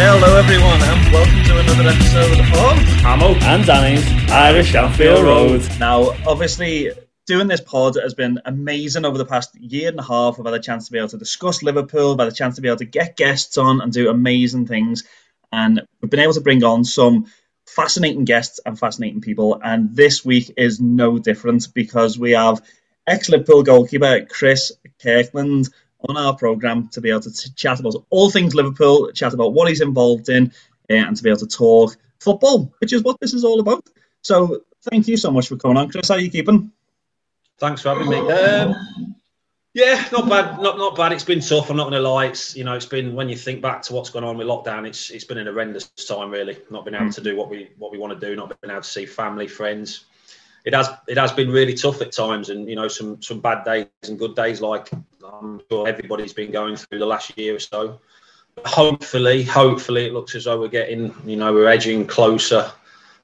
Hello, everyone, and welcome to another episode of Hamo and Danny's Irish Anfield Road. Now, obviously, doing this pod has been amazing over the past year and a half. We've had a chance to be able to discuss Liverpool, we've had a chance to be able to get guests on and do amazing things. And we've been able to bring on some fascinating guests and fascinating people. And this week is no different because we have ex Liverpool goalkeeper Chris Kirkland on our programme to be able to t- chat about all things Liverpool, chat about what he's involved in, uh, and to be able to talk football, which is what this is all about. So thank you so much for coming on, Chris. How are you keeping? Thanks for having me. Um, yeah, not bad. Not not bad. It's been tough. I'm not going to lie. It's you know, it's been when you think back to what's gone on with lockdown. It's it's been an horrendous time. Really, not been able to do what we what we want to do. Not been able to see family, friends. It has it has been really tough at times, and you know, some some bad days and good days. Like I'm sure everybody's been going through the last year or so. But Hopefully, hopefully, it looks as though we're getting, you know, we're edging closer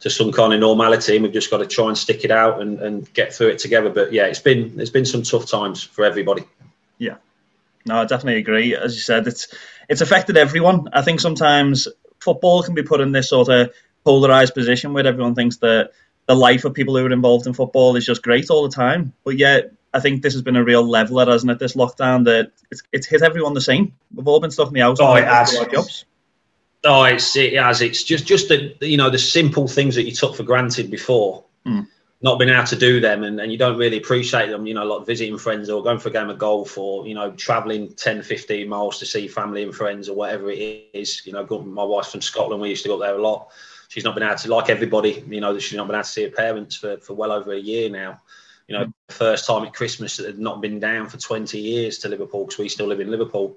to some kind of normality, and we've just got to try and stick it out and, and get through it together. But yeah, it's been there's been some tough times for everybody. Yeah, no, I definitely agree. As you said, it's it's affected everyone. I think sometimes football can be put in this sort of polarized position where everyone thinks that the life of people who are involved in football is just great all the time, but yet I think this has been a real leveler, hasn't it? This lockdown that it's, it's hit everyone the same. We've all been stuck in the house. Oh, it has. Jobs. Oh, it's it has. It's just just the you know the simple things that you took for granted before, mm. not being able to do them, and, and you don't really appreciate them. You know, like visiting friends or going for a game of golf, or you know, traveling 10, 15 miles to see family and friends or whatever it is. You know, my wife's from Scotland. We used to go up there a lot. She's not been able to, like everybody, you know, she's not been able to see her parents for, for well over a year now you know, mm. first time at Christmas that had not been down for 20 years to Liverpool because we still live in Liverpool.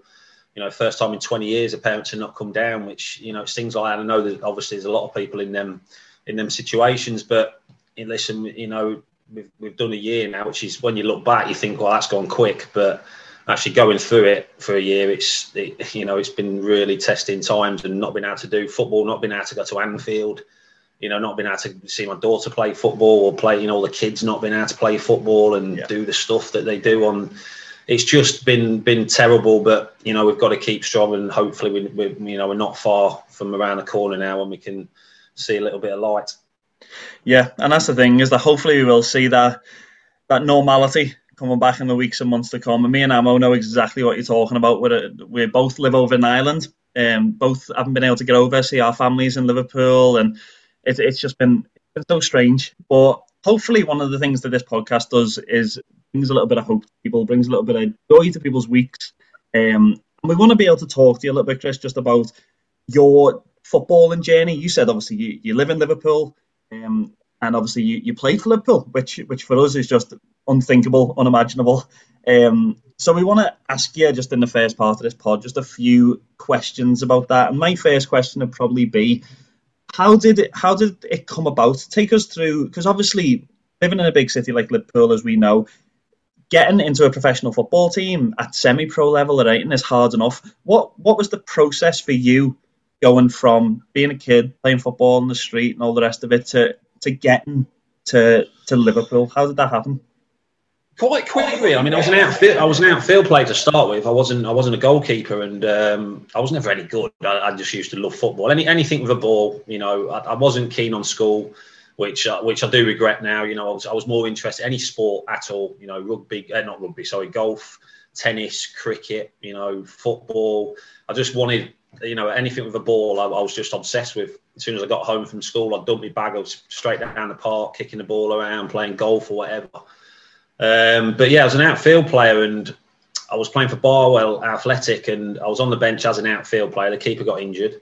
You know, first time in 20 years the parents had not come down, which you know it's things like that. I know that obviously there's a lot of people in them in them situations, but listen, you know, we've we've done a year now, which is when you look back, you think, well, that's gone quick, but actually going through it for a year, it's it, you know, it's been really testing times and not being able to do football, not being able to go to Anfield you know, not being able to see my daughter play football or play, you know, the kids not being able to play football and yeah. do the stuff that they do on. It's just been been terrible, but you know we've got to keep strong and hopefully we, we you know we're not far from around the corner now and we can see a little bit of light. Yeah, and that's the thing is that hopefully we will see that that normality coming back in the weeks and months to come. And me and Amo know exactly what you're talking about. we we both live over in Ireland, um, both haven't been able to get over, see our families in Liverpool, and it's it's just been it's so strange. But hopefully, one of the things that this podcast does is brings a little bit of hope to people, brings a little bit of joy to people's weeks. Um, and we want to be able to talk to you a little bit, Chris, just about your footballing journey. You said obviously you, you live in Liverpool. Um, and obviously you, you played for Liverpool, which which for us is just unthinkable, unimaginable. Um, so we want to ask you just in the first part of this pod just a few questions about that. And my first question would probably be, how did it how did it come about? Take us through because obviously living in a big city like Liverpool, as we know, getting into a professional football team at semi-pro level at Ayton is hard enough. What what was the process for you going from being a kid playing football in the street and all the rest of it to to getting to to Liverpool? How did that happen? Quite quickly. I mean, I was an outfield. I was an outfield player to start with. I wasn't. I wasn't a goalkeeper, and um, I was never any good. I, I, just used to love football. Any anything with a ball. You know, I, I wasn't keen on school, which uh, which I do regret now. You know, I was, I was more interested in any sport at all. You know, rugby, uh, not rugby. Sorry, golf, tennis, cricket. You know, football. I just wanted. You know, anything with a ball. I, I was just obsessed with. As soon as I got home from school, I'd dump my bag. I was straight down the park, kicking the ball around, playing golf or whatever. Um, but yeah, I was an outfield player and I was playing for Barwell Athletic and I was on the bench as an outfield player. The keeper got injured.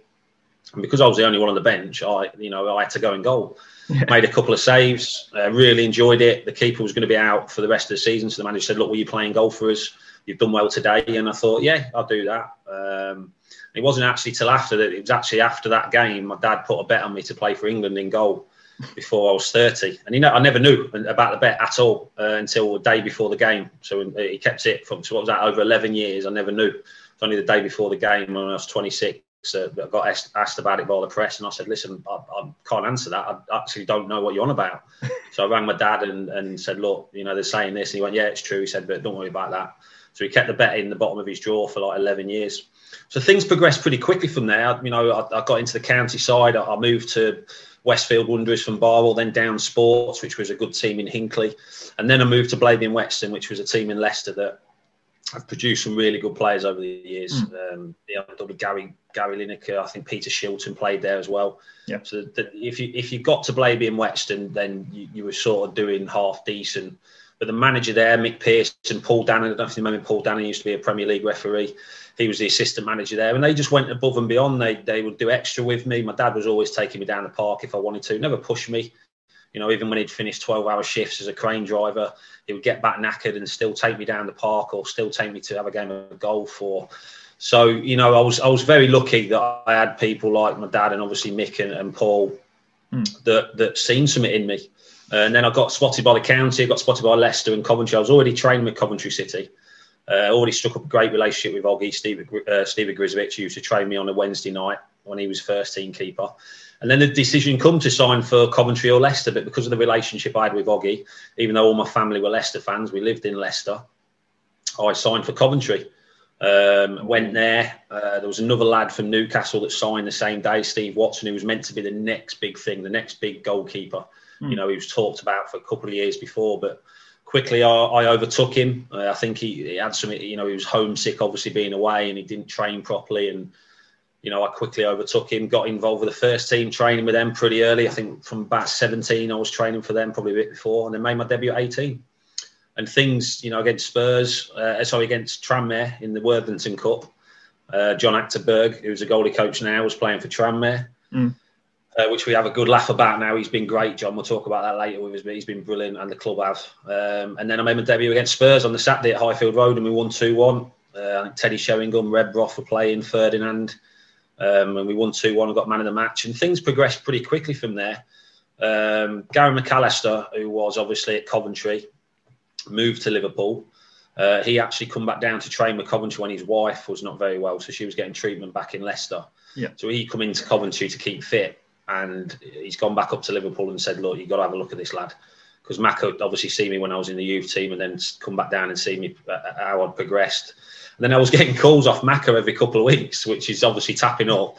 And because I was the only one on the bench, I, you know, I had to go in goal. Yeah. Made a couple of saves. Uh, really enjoyed it. The keeper was going to be out for the rest of the season, so the manager said, "Look, were you playing goal for us? You've done well today." And I thought, "Yeah, I'll do that." Um, it wasn't actually till after that. It was actually after that game. My dad put a bet on me to play for England in goal before I was 30. And you know, I never knew about the bet at all uh, until the day before the game. So uh, he kept it from, so what was that, over 11 years. I never knew. It's only the day before the game when I was 26. Uh, I got asked, asked, about it by the press, and I said, "Listen, I, I, can't answer that. I actually don't know what you're on about." so I rang my dad and, and said, "Look, you know, they're saying this," and he went, "Yeah, it's true." He said, "But don't worry about that." So he kept the bet in the bottom of his drawer for like 11 years. So things progressed pretty quickly from there. You know, I, I got into the county side. I, I moved to Westfield Wanderers from Barwell, then Down Sports, which was a good team in Hinckley. And then I moved to Blaby and Weston, which was a team in Leicester that have produced some really good players over the years. Mm. Um, Gary Gary Lineker, I think Peter Shilton played there as well. Yeah. So the, if you if you got to Blaby and Weston, then you, you, were sort of doing half decent. But the manager there, Mick Pearson, Paul Danson, I don't know if you remember Paul Danson used to be a Premier League referee he was the assistant manager there, and they just went above and beyond. They they would do extra with me. My dad was always taking me down the park if I wanted to. Never pushed me. You know, even when he'd finished 12 hour shifts as a crane driver, he would get back knackered and still take me down the park or still take me to have a game of golf or so, you know, I was I was very lucky that I had people like my dad and obviously Mick and, and Paul mm. that that seen something in me. and then I got spotted by the county, I got spotted by Leicester and Coventry. I was already training with Coventry City. Uh, already struck up a great relationship with Oggy, Steve, uh, Steve who used to train me on a Wednesday night when he was first team keeper. And then the decision come to sign for Coventry or Leicester, but because of the relationship I had with Oggy, even though all my family were Leicester fans, we lived in Leicester, I signed for Coventry. Um, went there. Uh, there was another lad from Newcastle that signed the same day, Steve Watson, who was meant to be the next big thing, the next big goalkeeper. Mm. You know, he was talked about for a couple of years before, but quickly I, I overtook him. Uh, I think he, he, had some, you know, he was homesick, obviously being away, and he didn't train properly. And you know, I quickly overtook him, got involved with the first team, training with them pretty early. I think from about 17, I was training for them probably a bit before, and then made my debut at 18. And things, you know, against Spurs, uh, sorry, against Tranmere in the Worthington Cup. Uh, John Achterberg, who's a goalie coach now, was playing for Tranmere. Mm uh, which we have a good laugh about now. He's been great, John. We'll talk about that later with us, but he's been brilliant, and the club have. Um, and then I made my debut against Spurs on the Saturday at Highfield Road, and we won 2 1. Uh, I think Teddy Sheringham, Rebrov were playing, Ferdinand, um, and we won 2 1 and got man of the match. And things progressed pretty quickly from there. Um, Gary McAllister, who was obviously at Coventry, moved to Liverpool. Uh, he actually come back down to train with Coventry when his wife was not very well, so she was getting treatment back in Leicester. Yeah. So he come into Coventry to keep fit and he's gone back up to Liverpool and said, "Look, you've got to have a look at this lad." Because Mac obviously seen me when I was in the youth team, and then come back down and see me uh, uh, how I'd progressed. And then I was getting calls off Macca every couple of weeks, which is obviously tapping up.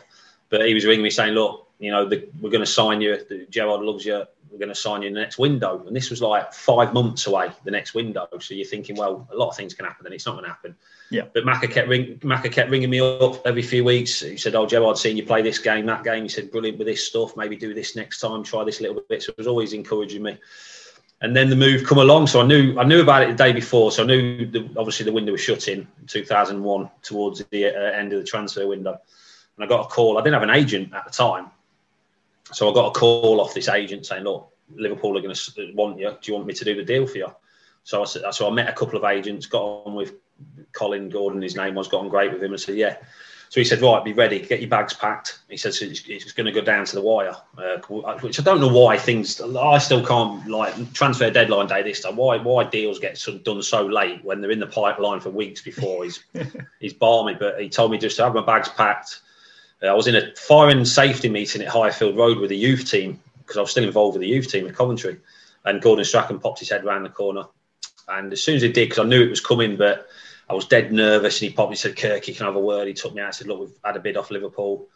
But he was ringing me saying, "Look, you know, the, we're going to sign you. Gerard loves you. We're going to sign you in the next window." And this was like five months away, the next window. So you're thinking, well, a lot of things can happen, and it's not going to happen. Yeah. But Macca kept, ring, Macca kept ringing me up every few weeks. He said, "Oh, Joe, I'd seen you play this game, that game." He said, "Brilliant with this stuff. Maybe do this next time. Try this a little bit." So it was always encouraging me. And then the move come along, so I knew I knew about it the day before. So I knew the, obviously the window was shut in 2001 towards the uh, end of the transfer window, and I got a call. I didn't have an agent at the time, so I got a call off this agent saying, "Look, Liverpool are going to want you. Do you want me to do the deal for you? So I said, so I met a couple of agents, got on with Colin Gordon, his name was, got on great with him, and said, yeah. So he said, right, be ready, get your bags packed. He says it's, it's going to go down to the wire, uh, which I don't know why things. I still can't like transfer deadline day this time. Why why deals get done so late when they're in the pipeline for weeks before? He's he's balmy, but he told me just to have my bags packed. Uh, I was in a fire and safety meeting at Highfield Road with the youth team because I was still involved with the youth team at Coventry, and Gordon Strachan popped his head around the corner, and as soon as he did, because I knew it was coming, but I was dead nervous, and he probably said, "Kirk, you can have a word." He took me out and said, "Look, we've had a bid off Liverpool.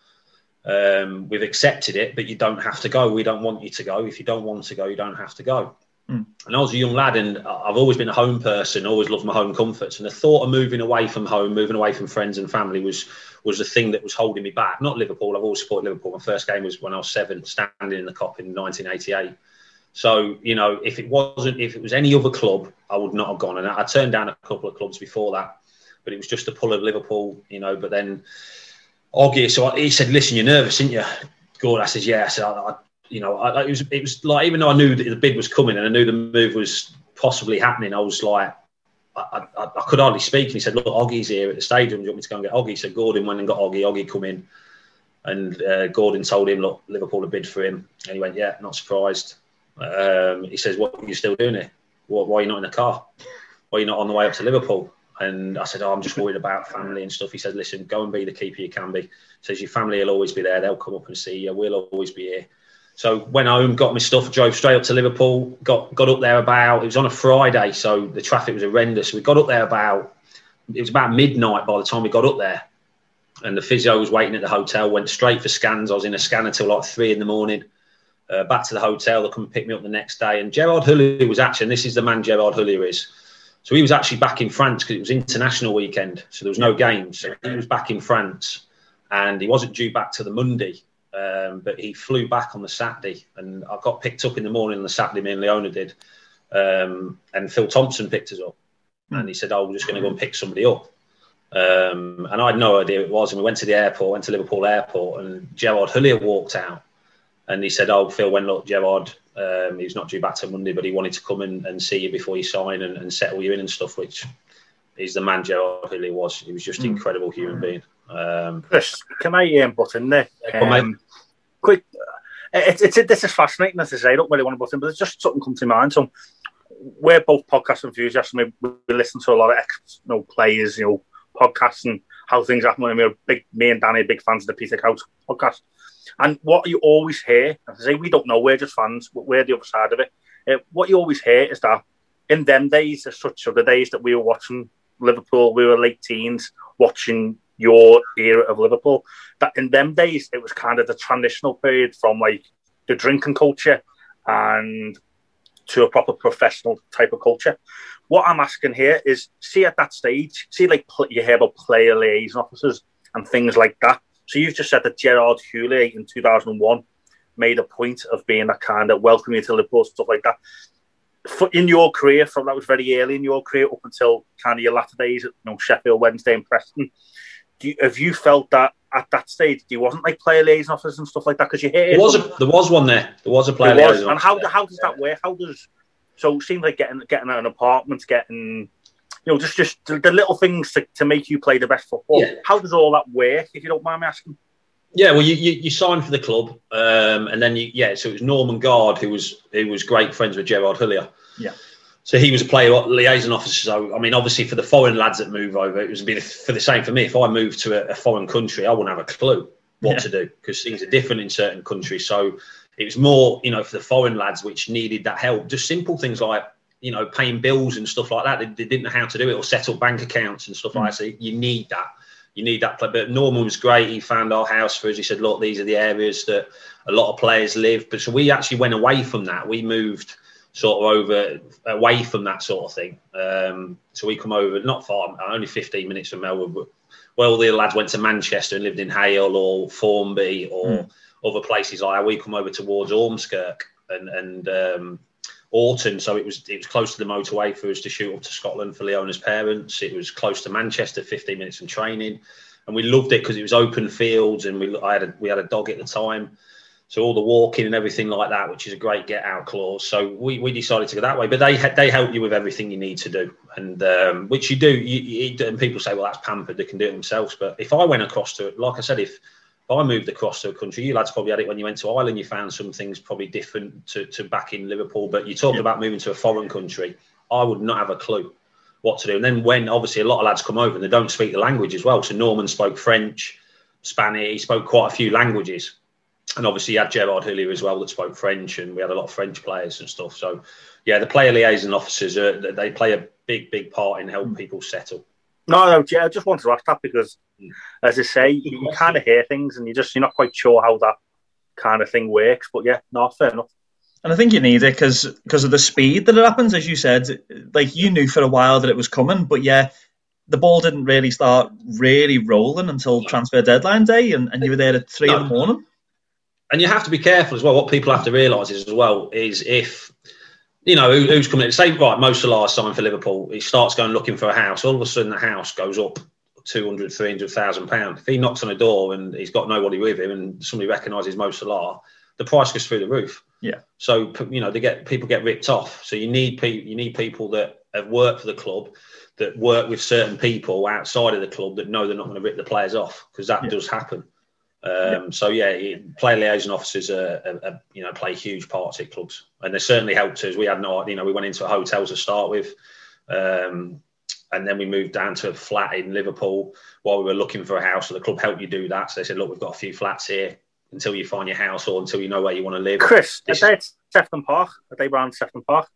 Um, we've accepted it, but you don't have to go. We don't want you to go. If you don't want to go, you don't have to go." Mm. And I was a young lad, and I've always been a home person. Always loved my home comforts, and the thought of moving away from home, moving away from friends and family, was was the thing that was holding me back. Not Liverpool. I've always supported Liverpool. My first game was when I was seven, standing in the Kop in 1988. So you know, if it wasn't, if it was any other club, I would not have gone. And I turned down a couple of clubs before that, but it was just the pull of Liverpool, you know. But then Oggy, so he said, "Listen, you're nervous, aren't you?" Good. I said, "Yeah." I said, I, I, "You know, I, it was it was like even though I knew that the bid was coming and I knew the move was possibly happening, I was like." I, I, I could hardly speak, and he said, "Look, Oggy's here at the stadium. Do you want me to go and get Oggy?" So Gordon went and got Oggy. Oggy come in, and uh, Gordon told him, "Look, Liverpool have bid for him," and he went, "Yeah, not surprised." Um, he says, "What are you still doing it? Why, why are you not in the car? Why are you not on the way up to Liverpool?" And I said, oh, I'm just worried about family and stuff. He said, listen, go and be the keeper you can be. He says, your family will always be there. They'll come up and see you. We'll always be here. So went home, got my stuff, drove straight up to Liverpool. Got got up there about. It was on a Friday, so the traffic was horrendous. We got up there about. It was about midnight by the time we got up there, and the physio was waiting at the hotel. Went straight for scans. I was in a scan until like three in the morning. Uh, back to the hotel. They come and pick me up the next day. And Gerard Houllier was actually, and this is the man Gerard Houllier is. So he was actually back in France because it was international weekend, so there was no games. So he was back in France, and he wasn't due back to the Monday, um, but he flew back on the Saturday, and I got picked up in the morning on the Saturday. Me and Leona did, um, and Phil Thompson picked us up, and he said, "Oh, we're just going to go and pick somebody up." Um, and I had no idea it was. And we went to the airport, went to Liverpool Airport, and Gerard Houllier walked out, and he said, "Oh, Phil, when look, Gerard, um, he's not due back to Monday, but he wanted to come and, and see you before you sign and, and, settle you in and stuff, which is the man Gerard Houllier was. He was just an mm. incredible human being. Um, Chris, can I um, butt in there? Um, quick, it's, it's, this is fascinating, as I say. I don't really want to butt in, but it's just something come to mind. So we're both podcast enthusiasts, and we, we listen to a lot of ex, you know, players, you know, podcasts and how things happen. And we're big, me and Danny, big fans of the Peter Crouch podcast. And what you always hear, as I say, we don't know, we're just fans, but we're the other side of it. Uh, what you always hear is that in them days, as such, of the days that we were watching Liverpool, we were late teens watching your era of Liverpool, that in them days, it was kind of the transitional period from like the drinking culture and to a proper professional type of culture. What I'm asking here is, see at that stage, see like you hear about player liaison officers and things like that. So you've just said that Gerard Houllier in 2001 made a point of being that kind of welcoming to Liverpool, stuff like that. For, in your career, from that was very early in your career up until kind of your latter days at you know, Sheffield Wednesday and Preston. You, have you felt that at that stage there wasn't like player liaison officers and stuff like that? Because you hear there was a, there was one there. There was a player liaison. And how how does that work? How does so it seems like getting getting an apartment, getting you know, just just the, the little things to, to make you play the best football. Yeah. How does all that work, if you don't mind me asking? Yeah, well, you, you, you signed for the club, um, and then you yeah, so it was Norman Guard who was who was great friends with Gerard Houllier. Yeah. So he was a player liaison officer. So I mean, obviously for the foreign lads that move over, it was be for the same for me. If I moved to a, a foreign country, I wouldn't have a clue what yeah. to do because things are different in certain countries. So it was more, you know, for the foreign lads which needed that help. Just simple things like you know, paying bills and stuff like that. They, they, didn't know how to do it or set up bank accounts and stuff mm. like that. So you need that. You need that. But Norman was great. He found our house for us. He said, look, these are the areas that a lot of players live. But so we actually went away from that. We moved sort of over away from that sort of thing. Um, so we come over not far, only 15 minutes from Melwood. But well, the lads went to Manchester and lived in Hale or Formby or mm. other places like that. We come over towards Ormskirk and and um, Aughton, so it was it was close to the motorway for us to shoot up to Scotland for Leona's parents. It was close to Manchester, 15 minutes in training, and we loved it because it was open fields and we I had a, we had a dog at the time, So all the walking and everything like that, which is a great get out clause. So we, we decided to go that way. But they they help you with everything you need to do, and um, which you do. You, you, and people say, well, that's pampered. They can do it themselves. But if I went across to it, like I said, if if I moved across to a country, you lads probably had it when you went to Ireland. You found some things probably different to, to back in Liverpool. But you talked yeah. about moving to a foreign country. I would not have a clue what to do. And then when obviously a lot of lads come over and they don't speak the language as well. So Norman spoke French, Spanish. He spoke quite a few languages and obviously you had Gerard Houllier as well that spoke French, and we had a lot of French players and stuff. So, yeah, the player liaison officers uh, they play a big, big part in helping people settle. No, no, yeah, I just wanted to ask that because, as I say, you, you kind of hear things and you just you're not quite sure how that kind of thing works. But yeah, no, fair enough. And I think you need it because because of the speed that it happens, as you said. Like you knew for a while that it was coming, but yeah, the ball didn't really start really rolling until transfer deadline day, and, and you were there at three no. in the morning and you have to be careful as well. What people have to realise is as well is if you know who, who's coming in. Say right, Mo Salah signed for Liverpool. He starts going looking for a house. All of a sudden, the house goes up 200, 300,000 pounds. If he knocks on a door and he's got nobody with him, and somebody recognises Mo Salah, the price goes through the roof. Yeah. So you know they get people get ripped off. So you need people. You need people that have worked for the club, that work with certain people outside of the club that know they're not going to rip the players off because that yeah. does happen. Um, so yeah, player liaison officers are, are, are, you know play huge parts at clubs, and they certainly helped us. We had no, you know, we went into a hotel to start with, um, and then we moved down to a flat in Liverpool while we were looking for a house. So the club helped you do that. So they said, look, we've got a few flats here until you find your house or until you know where you want to live. Chris, this- are they at Sefton Park? Are they around Sefton Park?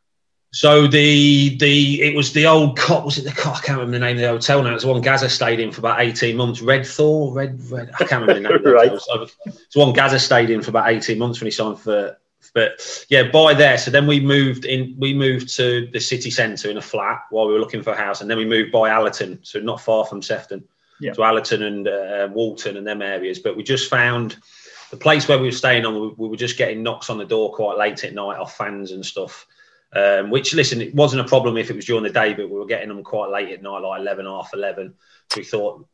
So the the it was the old cop was it the cop I can't remember the name of the hotel now. It's the one Gazza stayed in for about eighteen months. Red Thor, Red Red I can't remember the name. right. Of the it's one Gazza stayed in for about eighteen months when he signed for. But yeah, by there. So then we moved in. We moved to the city centre in a flat while we were looking for a house, and then we moved by Allerton, so not far from Sefton, yeah. to Allerton and uh, Walton and them areas. But we just found the place where we were staying on. We were just getting knocks on the door quite late at night off fans and stuff um, which, listen, it wasn't a problem if it was during the day, but we were getting them quite late at night, like 11, half 11. We thought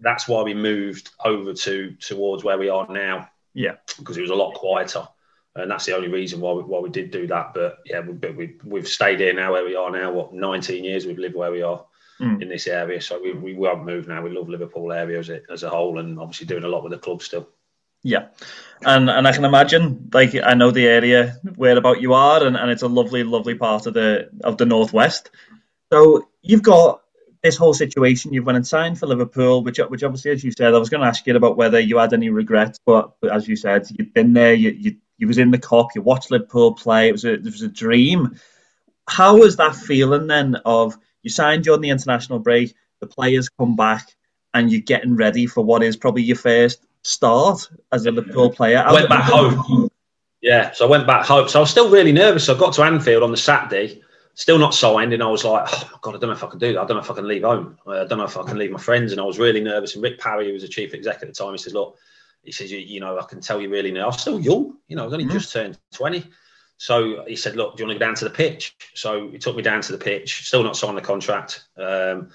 that's why we moved over to towards where we are now. Yeah. Because it was a lot quieter. And that's the only reason why we, why we did do that. But yeah, we, we, we've stayed here now where we are now. What, 19 years we've lived where we are mm. in this area. So we, we won't move now. We love Liverpool area as a, as a whole and obviously doing a lot with the club still. Yeah, and and I can imagine, like I know the area where about you are, and, and it's a lovely, lovely part of the of the northwest. So you've got this whole situation. You've went and signed for Liverpool, which which obviously, as you said, I was going to ask you about whether you had any regrets, but, but as you said, you'd been there. You, you you was in the Kop. You watched Liverpool play. It was a it was a dream. How was that feeling then? Of you signed during the international break, the players come back, and you're getting ready for what is probably your first start as a Liverpool player. I went back home. Yeah, so I went back home. So I was still really nervous. So I got to Anfield on the Saturday, still not signed, and I was like, "Oh my god, I don't know if I can do that. I don't know if I can leave home. I don't know if I can leave my friends." And I was really nervous. And Rick Parry, who was the chief exec at the time, he says, "Look, he says, you, you know, I can tell you really now. I was still young. You know, I was only mm-hmm. just turned twenty. So he said, "Look, do you want to go down to the pitch?" So he took me down to the pitch. Still not signed the contract. Um,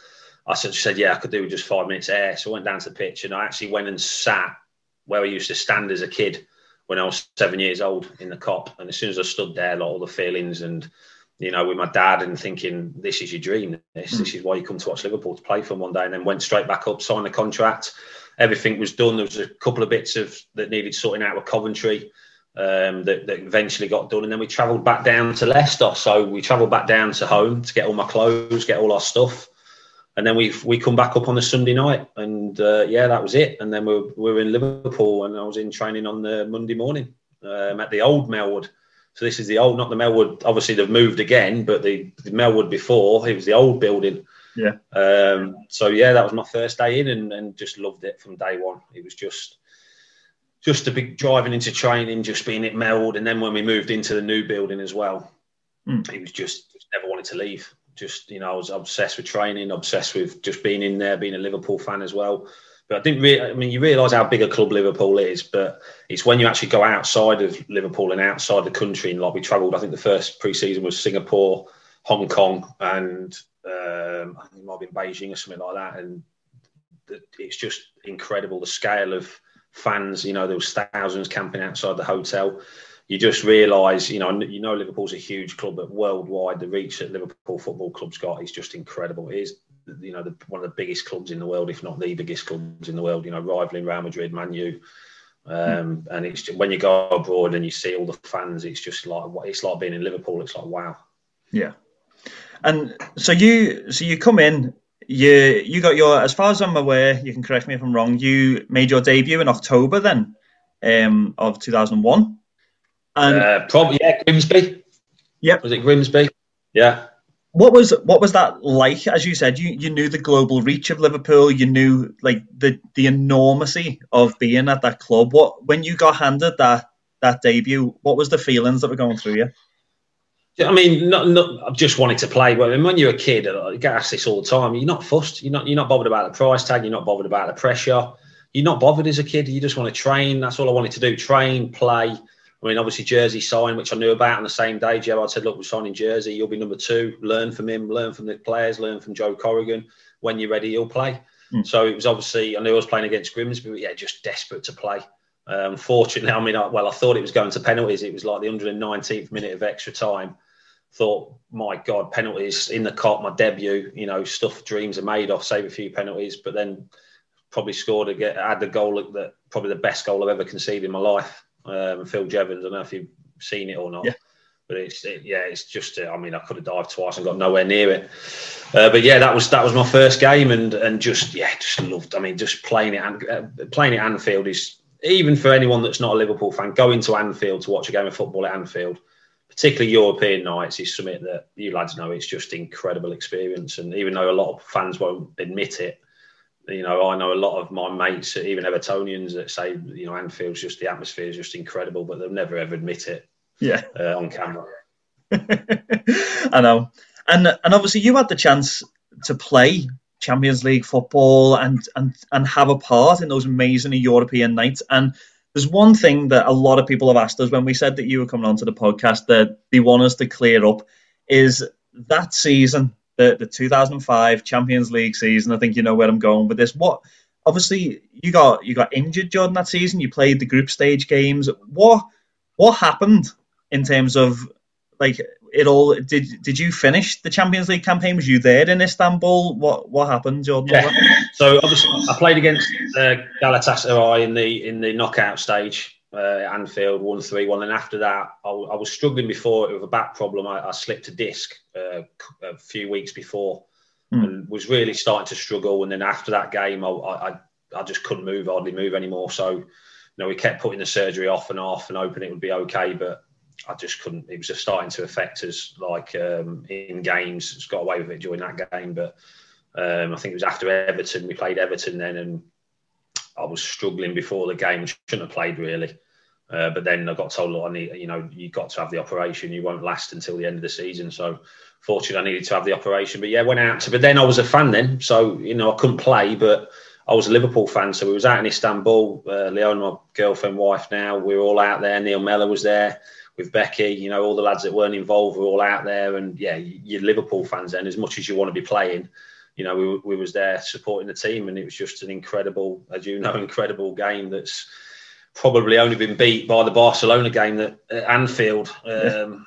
I said, "Yeah, I could do just five minutes air." So I went down to the pitch, and I actually went and sat where I used to stand as a kid when I was seven years old in the Kop. And as soon as I stood there, like all the feelings and you know, with my dad and thinking, this is your dream. This, mm. this is why you come to watch Liverpool to play for one day. And then went straight back up, signed the contract. Everything was done. There was a couple of bits of that needed sorting out with Coventry um, that, that, eventually got done. And then we travelled back down to Leicester. So we travelled back down to home to get all my clothes, get all our stuff and then we we come back up on the Sunday night, and uh, yeah, that was it. And then we were, we were in Liverpool, and I was in training on the Monday morning um, at the old Melwood. So this is the old, not the Melwood. Obviously, they've moved again, but the, the Melwood before it was the old building. Yeah. Um, so yeah, that was my first day in, and, and just loved it from day one. It was just just a big driving into training, just being at Melwood, and then when we moved into the new building as well, mm. it was just, just never wanted to leave just you know I was obsessed with training, obsessed with just being in there, being a Liverpool fan as well. But I didn't really. I mean, you realise how big a club Liverpool is, but it's when you actually go outside of Liverpool and outside the country. And like we travelled, I think the first pre-season was Singapore, Hong Kong, and um, I think it might have been Beijing or something like that. And it's just incredible the scale of fans. You know, there was thousands camping outside the hotel. You just realise, you know, you know Liverpool's a huge club, but worldwide the reach that Liverpool Football Club's got is just incredible. It is, you know, the, one of the biggest clubs in the world, if not the biggest clubs in the world. You know, rivaling Real Madrid, Man U. Um, and it's when you go abroad and you see all the fans, it's just like it's like being in Liverpool. It's like wow. Yeah, and so you so you come in you you got your as far as I'm aware, you can correct me if I'm wrong. You made your debut in October then um, of 2001. And uh, probably yeah, Grimsby. Yep. Was it Grimsby? Yeah. What was what was that like? As you said, you, you knew the global reach of Liverpool. You knew like the the enormity of being at that club. What when you got handed that that debut, what was the feelings that were going through you? I mean, not, not, I just wanted to play. But when you're a kid, I get asked this all the time. You're not fussed. You're not. You're not bothered about the price tag. You're not bothered about the pressure. You're not bothered as a kid. You just want to train. That's all I wanted to do: train, play. I mean, obviously, Jerzy signed, which I knew about on the same day. Gerard said, "Look, we're signing Jerzy. You'll be number two. Learn from him. Learn from the players. Learn from Joe Corrigan. When you're ready, you'll play." Mm. So it was obviously I knew I was playing against Grimsby, but yeah, just desperate to play. Um, fortunately, I mean, I, well, I thought it was going to penalties. It was like the 119th minute of extra time thought, my God, penalties in the Kop, my debut, you know, stuff dreams are made of, save a few penalties, but then probably scored a get had the goal that probably the best goal I've ever conceded in my life. Um, Phil Jevons, I don't know if you've seen it or not. Yeah. But it's it, yeah, it's just uh, I mean I could have dived twice and got nowhere near it. Uh, but yeah, that was that was my first game and and just yeah, just loved. I mean, just playing it and uh, playing at Anfield is even for anyone that's not a Liverpool fan, going to Anfield to watch a game of football at Anfield particularly European nights, is something that you lads know. It's just incredible experience, and even though a lot of fans won't admit it, you know, I know a lot of my mates, even Evertonians, that say, you know, Anfield's just the atmosphere is just incredible, but they'll never ever admit it. Yeah, uh, on camera. I know, and and obviously you had the chance to play Champions League football and and and have a part in those amazing European nights and there's one thing that a lot of people have asked us when we said that you were coming onto the podcast that they want us to clear up is that season, the, the 2005 Champions League season. I think you know where I'm going with this. What obviously you got you got injured during that season. You played the group stage games. What what happened in terms of like it all? Did did you finish the Champions League campaign? Was you there in Istanbul? What what happened, Jordan? Yeah. So obviously, I played against uh, Galatasaray in the in the knockout stage uh, Anfield, one three one. And after that, I, I, was struggling before with a back problem. I, I slipped a disc uh, a few weeks before, mm. and was really starting to struggle. And then after that game, I, I I just couldn't move, hardly move anymore. So, you know, we kept putting the surgery off and off and hoping it would be okay, but I just couldn't. It was just starting to affect us, like um, in games. It's got away with it during that game, but um, I think it was after Everton. We played Everton then, and I was struggling before the game. Shouldn't have played really. Uh, but then I got told, I need, you know, you got to have the operation. You won't last until the end of the season. So, fortunately, I needed to have the operation. But yeah, went out to. But then I was a fan then, so you know, I couldn't play, but I was a Liverpool fan. So we was out in Istanbul. Uh, Leona, my girlfriend, wife now, we were all out there. Neil Mellor was there with Becky. You know, all the lads that weren't involved were all out there. And yeah, you're Liverpool fans then, as much as you want to be playing you know, we, we was there supporting the team, and it was just an incredible, as you know, incredible game that's probably only been beat by the Barcelona game that at Anfield. Um,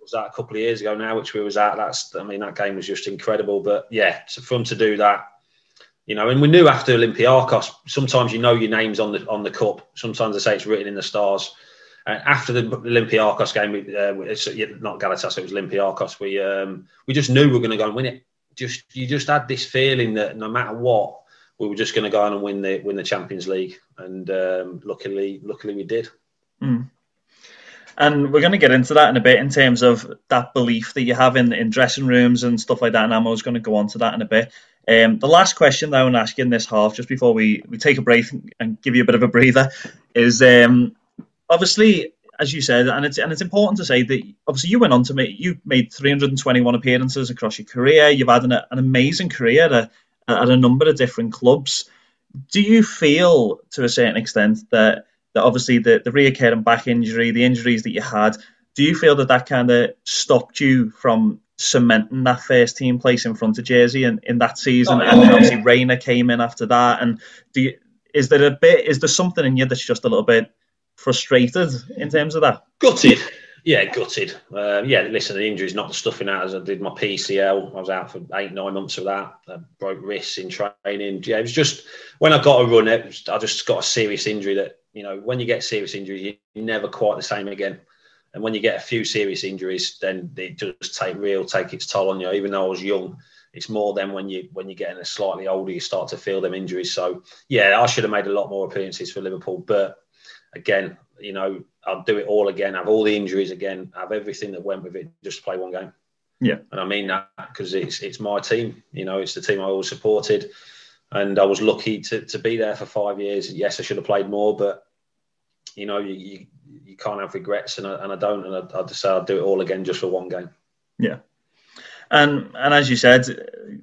was that a couple of years ago now, which we was at. That's, I mean, that game was just incredible. But yeah, so for them to do that, you know, and we knew after Olympiacos, sometimes you know your name's on the on the cup. Sometimes they say it's written in the stars. And after the Olympiacos game, we, uh, it's not Galatasaray, it was Olympiacos. We um, we just knew we were going to go and win it just you just had this feeling that no matter what, we were just going to go on and win the win the Champions League, and um, luckily, luckily we did. Mm. And we're going to get into that in a bit in terms of that belief that you have in, in dressing rooms and stuff like that. And I'm Amo's going to go on to that in a bit. Um, the last question that I want to ask you in this half, just before we, we take a break and give you a bit of a breather, is um, obviously as you said, and it's and it's important to say that obviously you went on to make you made 321 appearances across your career. You've had an, an amazing career at, at a number of different clubs. Do you feel to a certain extent that that obviously the the reoccurring back injury, the injuries that you had, do you feel that that kind of stopped you from cementing that first team place in front of Jerzy in, in that season? Oh. And then obviously Reina came in after that, and do you, is there a bit? Is there something in you that's just a little bit frustrated in terms of that? Gutted. Yeah, gutted. Uh, yeah, listen, the injury is not the stuffing out as I did my PCL. I was out for eight, nine months of that. I broke wrists in training. Yeah, it was just when I got a run, it was, I just got a serious injury that, you know, when you get serious injuries, you're never quite the same again. And when you get a few serious injuries, then it does take real, take its toll on you. Even though I was young, it's more than when you when you're getting a slightly older, you start to feel them injuries. So yeah, I should have made a lot more appearances for Liverpool, but again, you know, I'll do it all again, have all the injuries again, have everything that went with it, just to play one game. Yeah, and I mean that because it's it's my team. You know, it's the team I always supported, and I was lucky to to be there for five years. Yes, I should have played more, but you know, you you, you can't have regrets, and I, and I don't, and I, I just say I'll do it all again just for one game. Yeah, and and as you said,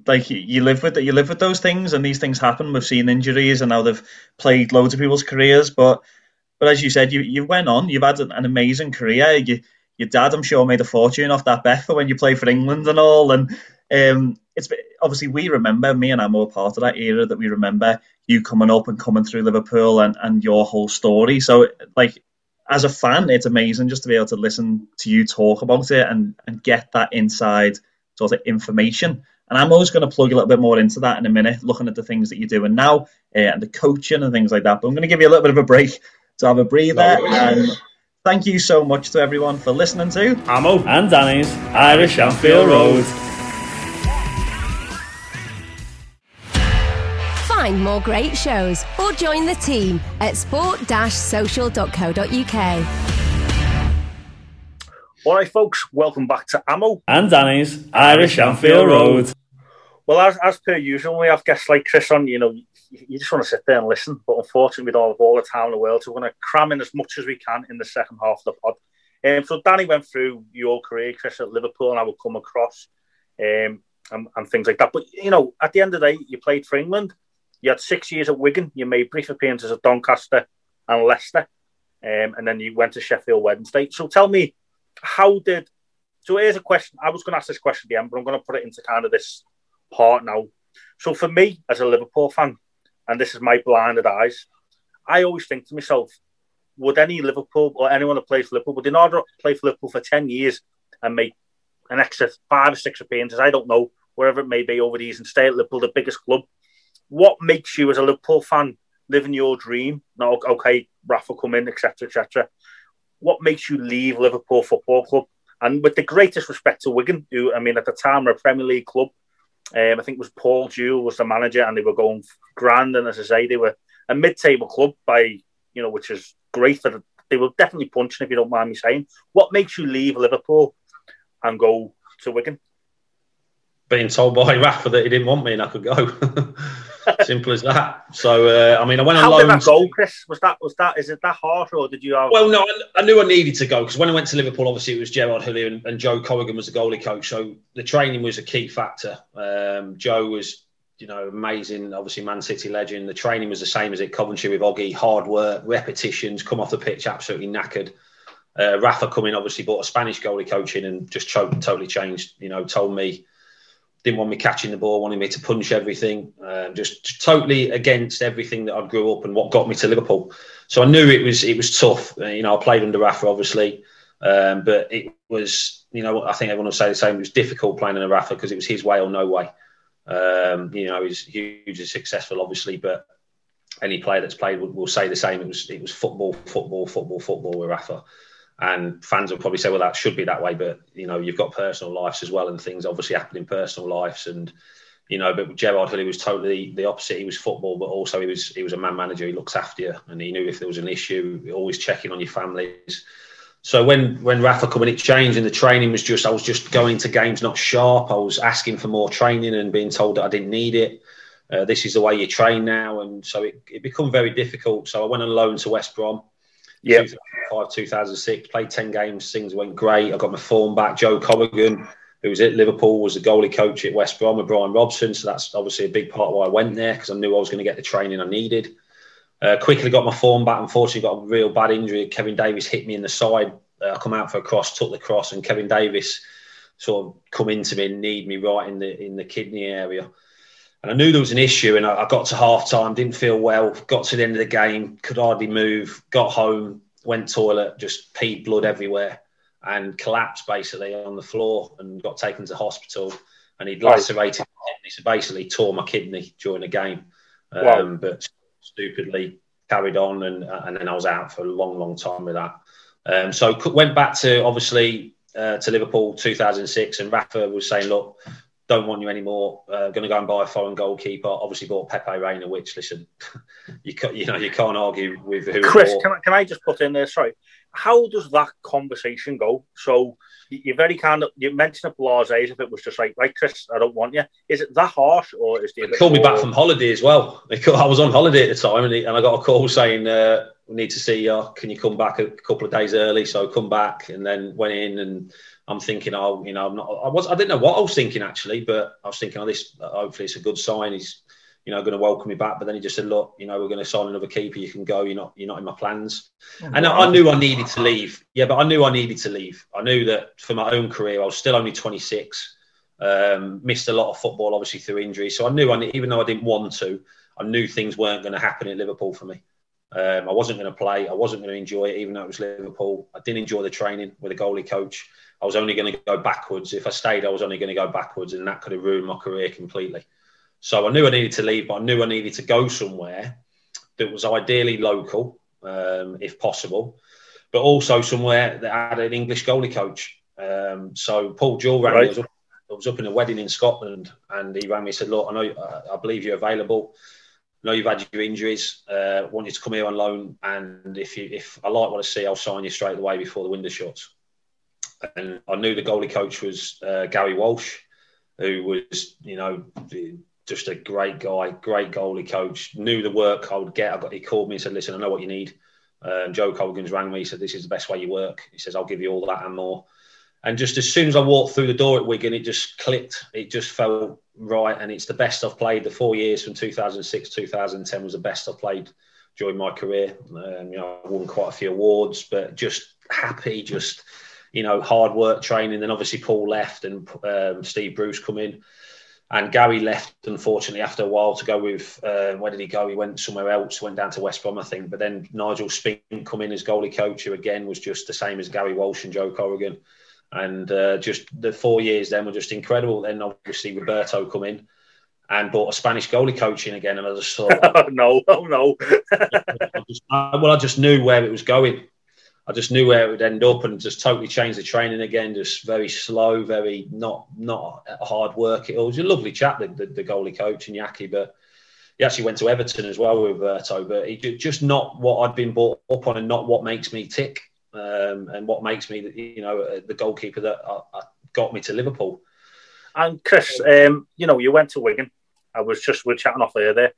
like you live with you live with those things, and these things happen. We've seen injuries, and now they've played loads of people's careers, but but as you said, you, you went on. You've had an, an amazing career. You, your dad, I'm sure, made a fortune off that bet for when you play for England and all. And um, it's obviously we remember me and I'm all part of that era that we remember you coming up and coming through Liverpool and, and your whole story. So like as a fan, it's amazing just to be able to listen to you talk about it and, and get that inside sort of information. And I'm always going to plug a little bit more into that in a minute, looking at the things that you're doing now uh, and the coaching and things like that. But I'm going to give you a little bit of a break to have a breather. And thank you so much to everyone for listening to Ammo and Danny's Irish Anfield Road. Find more great shows or join the team at sport-social.co.uk. All right, folks, welcome back to Ammo and Danny's Irish Anfield Road. Well, as, as per usual, we have guests like Chris on. You know, you just want to sit there and listen. But unfortunately, we don't have all the time in the world, so we're going to cram in as much as we can in the second half of the pod. Um, so Danny went through your career, Chris, at Liverpool, and I would come across um, and, and, things like that. But you know, at the end of the day, you played for England. You had six years at Wigan. You made brief appearances at Doncaster and Leicester, um, and then you went to Sheffield Wednesday. So tell me, how did? So here's a question. I was going to ask this question end, but I'm going to put it into kind of this part now. So for me, as a Liverpool fan, and this is my blinded eyes, I always think to myself, would any Liverpool or anyone that plays for Liverpool, would they not play for Liverpool for 10 years and make an extra five or six appearances, I don't know, wherever it may be over these and stay at Liverpool, the biggest club? What makes you, as a Liverpool fan, living your dream? Now, okay, Rafa come in, etc., etc. What makes you leave Liverpool Football Club? And with the greatest respect to Wigan, who, I mean, at the time were a Premier League club, um, I think it was Paul Jewell was the manager, and they were going grand. And as I say, they were a mid-table club by you know, which is great. For they were definitely punching, if you don't mind me saying. What makes you leave Liverpool and go to Wigan? Being told by Rafa that he didn't want me and I could go. Simple as that. So uh, I mean, I went on How loan. did that go, Chris? Was that was that is it that harsh or did you have? Well, no, I, I knew I needed to go because when I went to Liverpool, obviously it was Gerard Houllier and, and, Joe Corrigan was the goalie coach, so the training was a key factor. Um, Joe was, you know, amazing. Obviously, Man City legend. The training was the same as at Coventry with Oggy. Hard work, repetitions, come off the pitch absolutely knackered. Uh, Rafa coming, obviously brought a Spanish goalie coach in and just totally changed. You know, told me didn't want me catching the ball, wanted me to punch everything, uh, just totally against everything that I grew up and what got me to Liverpool. So I knew it was it was tough. Uh, you know, I played under Rafa, obviously, um, but it was you know I think everyone will say the same. It was difficult playing under Rafa because it was his way or no way. Um, you know, he's hugely successful, obviously, but any player that's played will, will say the same. It was it was football, football, football, football with Rafa. And fans will probably say, well, that should be that way. But, you know, you've got personal lives as well and things obviously happen in personal lives. And, you know, but Gerard Houllier was totally the opposite. He was football, but also he was he was a man manager. He looks after you and he knew if there was an issue, always checking on your families. So when when Rafa come and it changed and the training was just I was just going to games not sharp. I was asking for more training and being told that I didn't need it. Uh, this is the way you train now, and so it, it become very difficult. So I went on loan to West Brom. Yeah. 2005, 2006. Played 10 games, things went great. I got my form back. Joe Corrigan, who was at Liverpool, was the goalie coach at West Brom with Brian Robson. So that's obviously a big part of why I went there because I knew I was going to get the training I needed. Uh, quickly got my form back. Unfortunately, got a real bad injury. Kevin Davies hit me in the side. Uh, I come out for a cross, took the cross, and Kevin Davies sort of come into me and need me right in the in the kidney area. And I knew there was an issue, and I, I got to half time, didn't feel well, got to the end of the game, could hardly move, got home, went toilet, just peed blood everywhere, and collapsed basically on the floor and got taken to hospital. And he'd lacerated my kidney, so basically tore my kidney during the game. Um, wow. But stupidly carried on, and and then I was out for a long, long time with that. Um, so went back to obviously uh, to Liverpool 2006, and Rafa was saying, "Look, don't want you anymore. Uh, going to go and buy a foreign goalkeeper. Obviously bought Pepe Reina, which listen, you can, you know you can't argue with who. Chris, can I, can I just put in there? Sorry, how does that conversation go? So you're very kind of you mentioned a blase as if it was just like right, Chris, I don't want you. Is it that harsh, or is it? called more... me back from holiday as well. I was on holiday at the time, and, he, and I got a call saying. Uh, we need to see you. Can you come back a couple of days early? So come back, and then went in and I'm thinking, oh, you know, I'm not. I was. I didn't know what I was thinking actually, but I was thinking, oh, this. Hopefully, it's a good sign. He's, you know, going to welcome me back. But then he just said, look, you know, we're going to sign another keeper. You can go. You're not. You're not in my plans. Oh, and I, I knew I needed to leave. Yeah, but I knew I needed to leave. I knew that for my own career, I was still only 26. Um, missed a lot of football, obviously through injury. So I knew, I, even though I didn't want to, I knew things weren't going to happen at Liverpool for me. Um, I wasn't going to play. I wasn't going to enjoy it, even though it was Liverpool. I didn't enjoy the training with a goalie coach. I was only going to go backwards. If I stayed, I was only going to go backwards, and that could have ruined my career completely. So I knew I needed to leave, but I knew I needed to go somewhere that was ideally local, um, if possible, but also somewhere that had an English goalie coach. Um, so Paul Jewell rang right. me. I was, up, was, up, in a wedding in Scotland, and he rang me and said, "Look, I know, I believe you're available." I know you've had your injuries. Uh, want you to come here on loan, and if you if I like what I see, I'll sign you straight away before the window shuts. And I knew the goalie coach was uh, Gary Walsh, who was you know just a great guy, great goalie coach. Knew the work I would get. I got, he called me and said, "Listen, I know what you need." Um, Joe Corrigan's rang me. He said, "This is the best way you work." He says, "I'll give you all that and more." And just as soon as I walked through the door at Wigan, it just clicked. It just felt right, and it's the best I've played. The four years from 2006 2010 was the best I've played during my career. Um, you know, I won quite a few awards, but just happy, just you know, hard work training. Then obviously Paul left, and um, Steve Bruce come in, and Gary left. Unfortunately, after a while to go with uh, where did he go? He went somewhere else. Went down to West Brom, I think. But then Nigel Spink come in as goalie coach, who again was just the same as Gary Walsh and Joe Corrigan and uh, just the four years then were just incredible. Then obviously Roberto come in and brought a Spanish goalie coaching again, and I just thought, oh, no, oh no. I just, well, I just knew where it was going. I just knew where it would end up, and just totally changed the training again. Just very slow, very not not hard work. It was a lovely chat, the, the, the goalie coach and Iñaki, but he actually went to Everton as well with Roberto, but he just not what I'd been brought up on, and not what makes me tick um, and what makes me, you know, uh, the goalkeeper that I, I got me to Liverpool. And Chris, um, you know, you went to Wigan. I was just we are chatting off earlier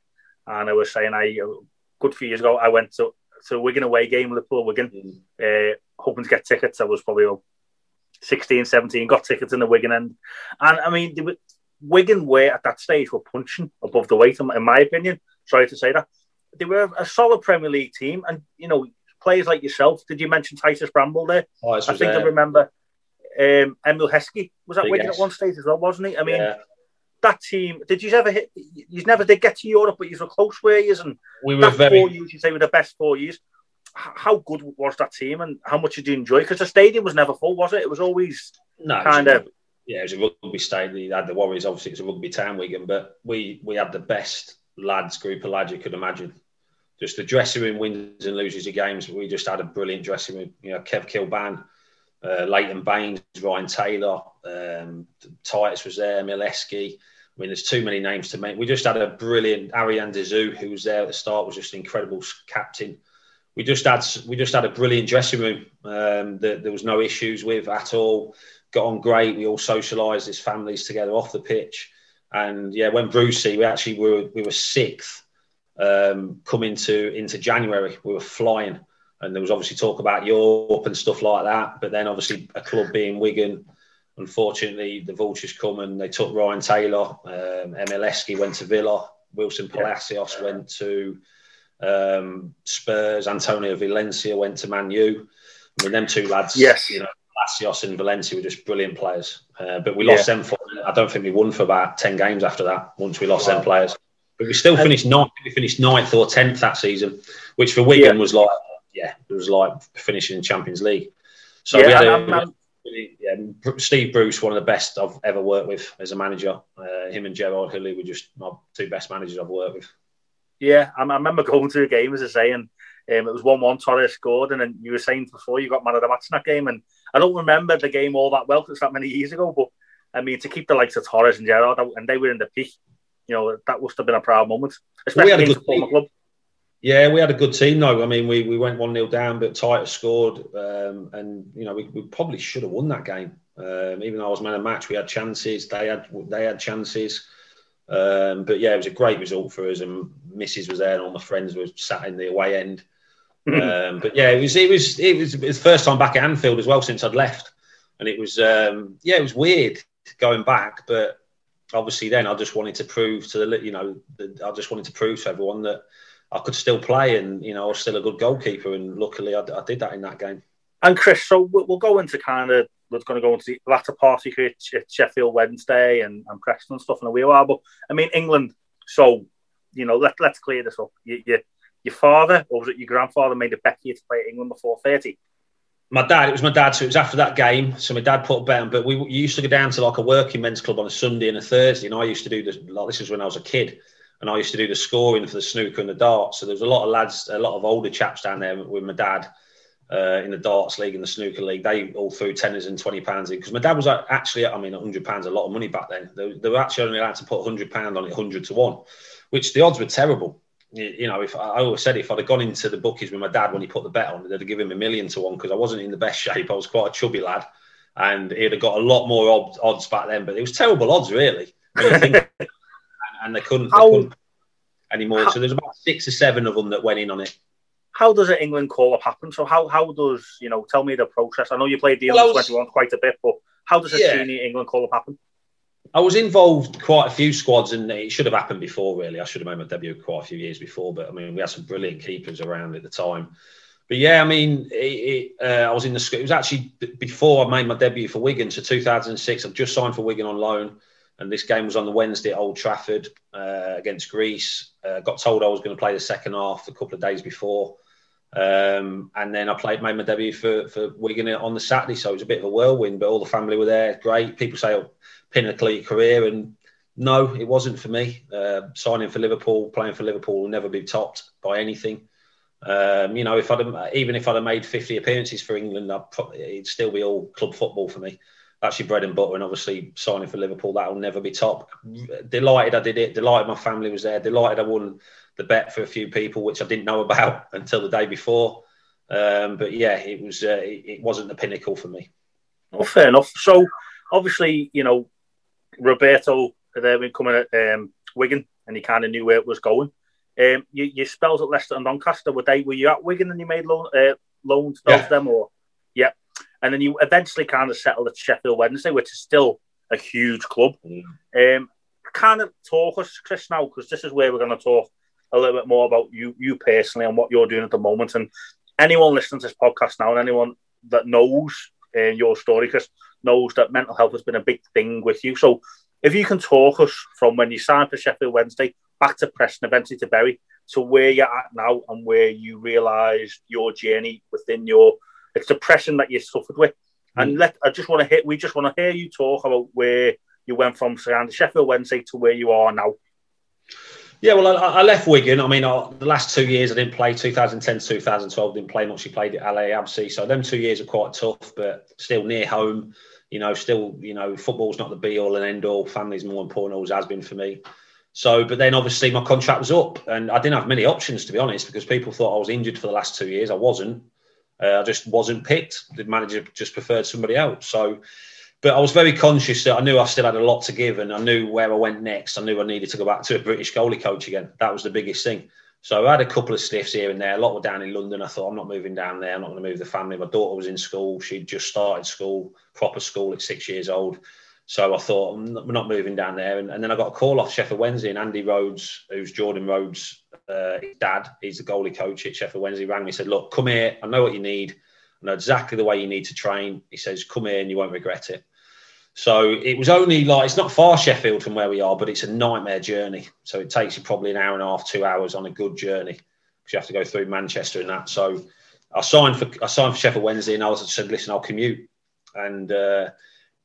and I was saying I good few years ago I went to to Wigan away game, Liverpool Wigan, mm. uh, hoping to get tickets. I was probably 16, 17, got tickets in the Wigan end, and I mean, were, Wigan were at that stage were punching above the weight, in my opinion. Sorry to say that. They were a solid Premier League team, and you know players like yourself. Did you mention Titus Bramble there? Oh, I think there. I remember um, Emile Heskey was at Wigan at one stage as well, wasn't he? I mean, yeah. That team. Did you ever hit? You never did get to Europe, but you were close where you and we were very. Four years, you say, were the best four years. How good was that team, and how much did you enjoy? Because the stadium was never full, was it? It was always no, kind of. Yeah, it was a rugby stadium. You had the Warriors, obviously, it's a rugby town, Wigan, but we we had the best lads, group of lads you could imagine just the dressing room wins and loses your games. We just had a brilliant dressing room. You know, Kev Kilbane, uh, Leighton Baines, Ryan Taylor, um, Titus was there, Mileski. I mean, there's too many names to make. We just had a brilliant Arjan de Zeeuw, who was there at the start, was just an incredible captain. We just had we just had a brilliant dressing room um, that there was no issues with at all. Got on great. We all socialised as families together off the pitch. And yeah, when Brucey, we actually were we were sixth um, come into into January, we were flying, and there was obviously talk about Europe and stuff like that. But then obviously a club being Wigan, unfortunately the Vultures come and they took Ryan Taylor, um, went to Villa, Wilson Palacios yeah. went to um, Spurs, Antonio Valencia went to Man U. I mean, them two lads, yes, you know, Palacios and Valencia were just brilliant players. Uh, but we lost yeah. them four I don't think we won for about ten games after that. Once we lost wow. them players, but we still finished ninth. We finished ninth or tenth that season, which for Wigan yeah. was like, yeah, it was like finishing in Champions League. So yeah, we had I'm, a, I'm, yeah, Steve Bruce, one of the best I've ever worked with as a manager. Uh, him and Gerard Houllier were just my two best managers I've worked with. Yeah, I, I remember going to a game as I say, and um, it was one-one. Torres scored, and then you were saying before you got man of the match in that game, and I don't remember the game all that well because it's that many years ago. But I mean, to keep the likes of Torres and Gerard, and they were in the peak, you know, that must have been a proud moment, especially we had a good club. Yeah, we had a good team though. I mean, we, we went one 0 down, but Titus scored, um, and you know we, we probably should have won that game. Um, even though I was man of match, we had chances. They had they had chances. Um, but yeah, it was a great result for us, and Mrs was there, and all my friends were sat in the away end. um, but yeah, it was it was it was the first time back at Anfield as well since I'd left, and it was um, yeah, it was weird going back, but obviously then I just wanted to prove to the you know I just wanted to prove to everyone that I could still play, and you know, I was still a good goalkeeper, and luckily I, I did that in that game. And Chris, so we'll go into kind of we're going to go into the latter party here at Sheffield Wednesday and, and Preston and stuff in a wee while. But I mean, England. So you know, let let's clear this up. You, you, your father, or was it your grandfather, made it back here to play England before thirty? My dad. It was my dad. So it was after that game. So my dad put a bet on. But we used to go down to like a working men's club on a Sunday and a Thursday, and I used to do this. Like this was when I was a kid and I used to do the scoring for the snooker and the darts. So there was a lot of lads, a lot of older chaps down there with my dad uh, in the darts league and the snooker league. They all threw tenors and twenty pounds in because my dad was actually, I mean, hundred pounds a lot of money back then. They, they, were actually only allowed to put hundred pound on it, hundred to one, which the odds were terrible. You, you, know, if I always said if I'd have gone into the bookies with my dad when he put the bet on, they'd have given him a million to one because I wasn't in the best shape. I was quite a chubby lad, and he'd have got a lot more odds back then. But it was terrible odds, really. and, and they couldn't. How, they couldn't anymore. How, so there's about six or seven of them that went in on it. How does an England call up happen? So how how does you know? Tell me the process. I know you played the under twenty one quite a bit, but how does a yeah. senior England call up happen? I was involved quite a few squads, and it should have happened before. Really, I should have made my debut quite a few years before. But I mean, we had some brilliant keepers around at the time. But yeah, I mean, it, it, uh, I was in the. It was actually before I made my debut for Wigan, so 2006. I've just signed for Wigan on loan and this game was on the Wednesday at Old Trafford uh, against Greece. Uh, got told I was going to play the second half a couple of days before, um, and then I played made my debut for for Wigan on the Saturday. So it was a bit of a whirlwind, but all the family were there. Great. People say oh, pinnacle of your career, and no, it wasn't for me. Uh, signing for Liverpool, playing for Liverpool will never be topped by anything. Um, you know, if I'd even if I'd have made 50 appearances for England, I'd probably, it'd still be all club football for me actually bread and butter and obviously signing for Liverpool that'll never be top. Delighted I did it delighted my family was there delighted I won the bet for a few people which I didn't know about until the day before. Um, but yeah it was uh, it, wasn't the pinnacle for me. Well fair enough. So obviously you know Roberto had been coming at um, Wigan and he kind of knew where it was going. Um, you, you spells at Leicester and Doncaster were they were you at Wigan and you made loan, uh, loans yeah. them or and then you eventually kind of settled at Sheffield Wednesday, which is still a huge club. Mm. Um, kind of talk us, Chris, now because this is where we're going to talk a little bit more about you, you personally, and what you're doing at the moment. And anyone listening to this podcast now, and anyone that knows uh, your story, Chris, knows that mental health has been a big thing with you. So, if you can talk us from when you signed for Sheffield Wednesday back to Preston, eventually to Bury, to where you're at now, and where you realised your journey within your it's depression that you suffered with. And mm. let I just want to hear we just want to hear you talk about where you went from Sheffield Wednesday to where you are now. Yeah, well, I, I left Wigan. I mean, I, the last two years I didn't play. 2010 to 2012 didn't play much. She played at Al-Habsi, so them two years are quite tough, but still near home. You know, still, you know, football's not the be all and end all. Family's more important, always has been for me. So, but then obviously my contract was up, and I didn't have many options to be honest, because people thought I was injured for the last two years. I wasn't. Uh, I just wasn't picked. The manager just preferred somebody else. So, but I was very conscious that I knew I still had a lot to give, and I knew where I went next. I knew I needed to go back to a British goalie coach again. That was the biggest thing. So I had a couple of stiffs here and there. A lot were down in London. I thought I'm not moving down there. I'm not going to move the family. My daughter was in school. She'd just started school, proper school at six years old. So I thought we're not moving down there. And, and, then I got a call off Sheffield Wednesday, and Andy Rhodes, who's Jordan Rhodes' uh, dad, he's the goalie coach at Sheffield Wednesday, rang me. Said, "Look, come here. I know what you need. I know exactly the way you need to train." He says, "Come here, and you won't regret it." So it was only like it's not far Sheffield from where we are, but it's a nightmare journey. So it takes you probably an hour and a half, two hours on a good journey because you have to go through Manchester and that. So I signed for I signed for Sheffield Wednesday, and I was said, listen, I'll commute, and uh,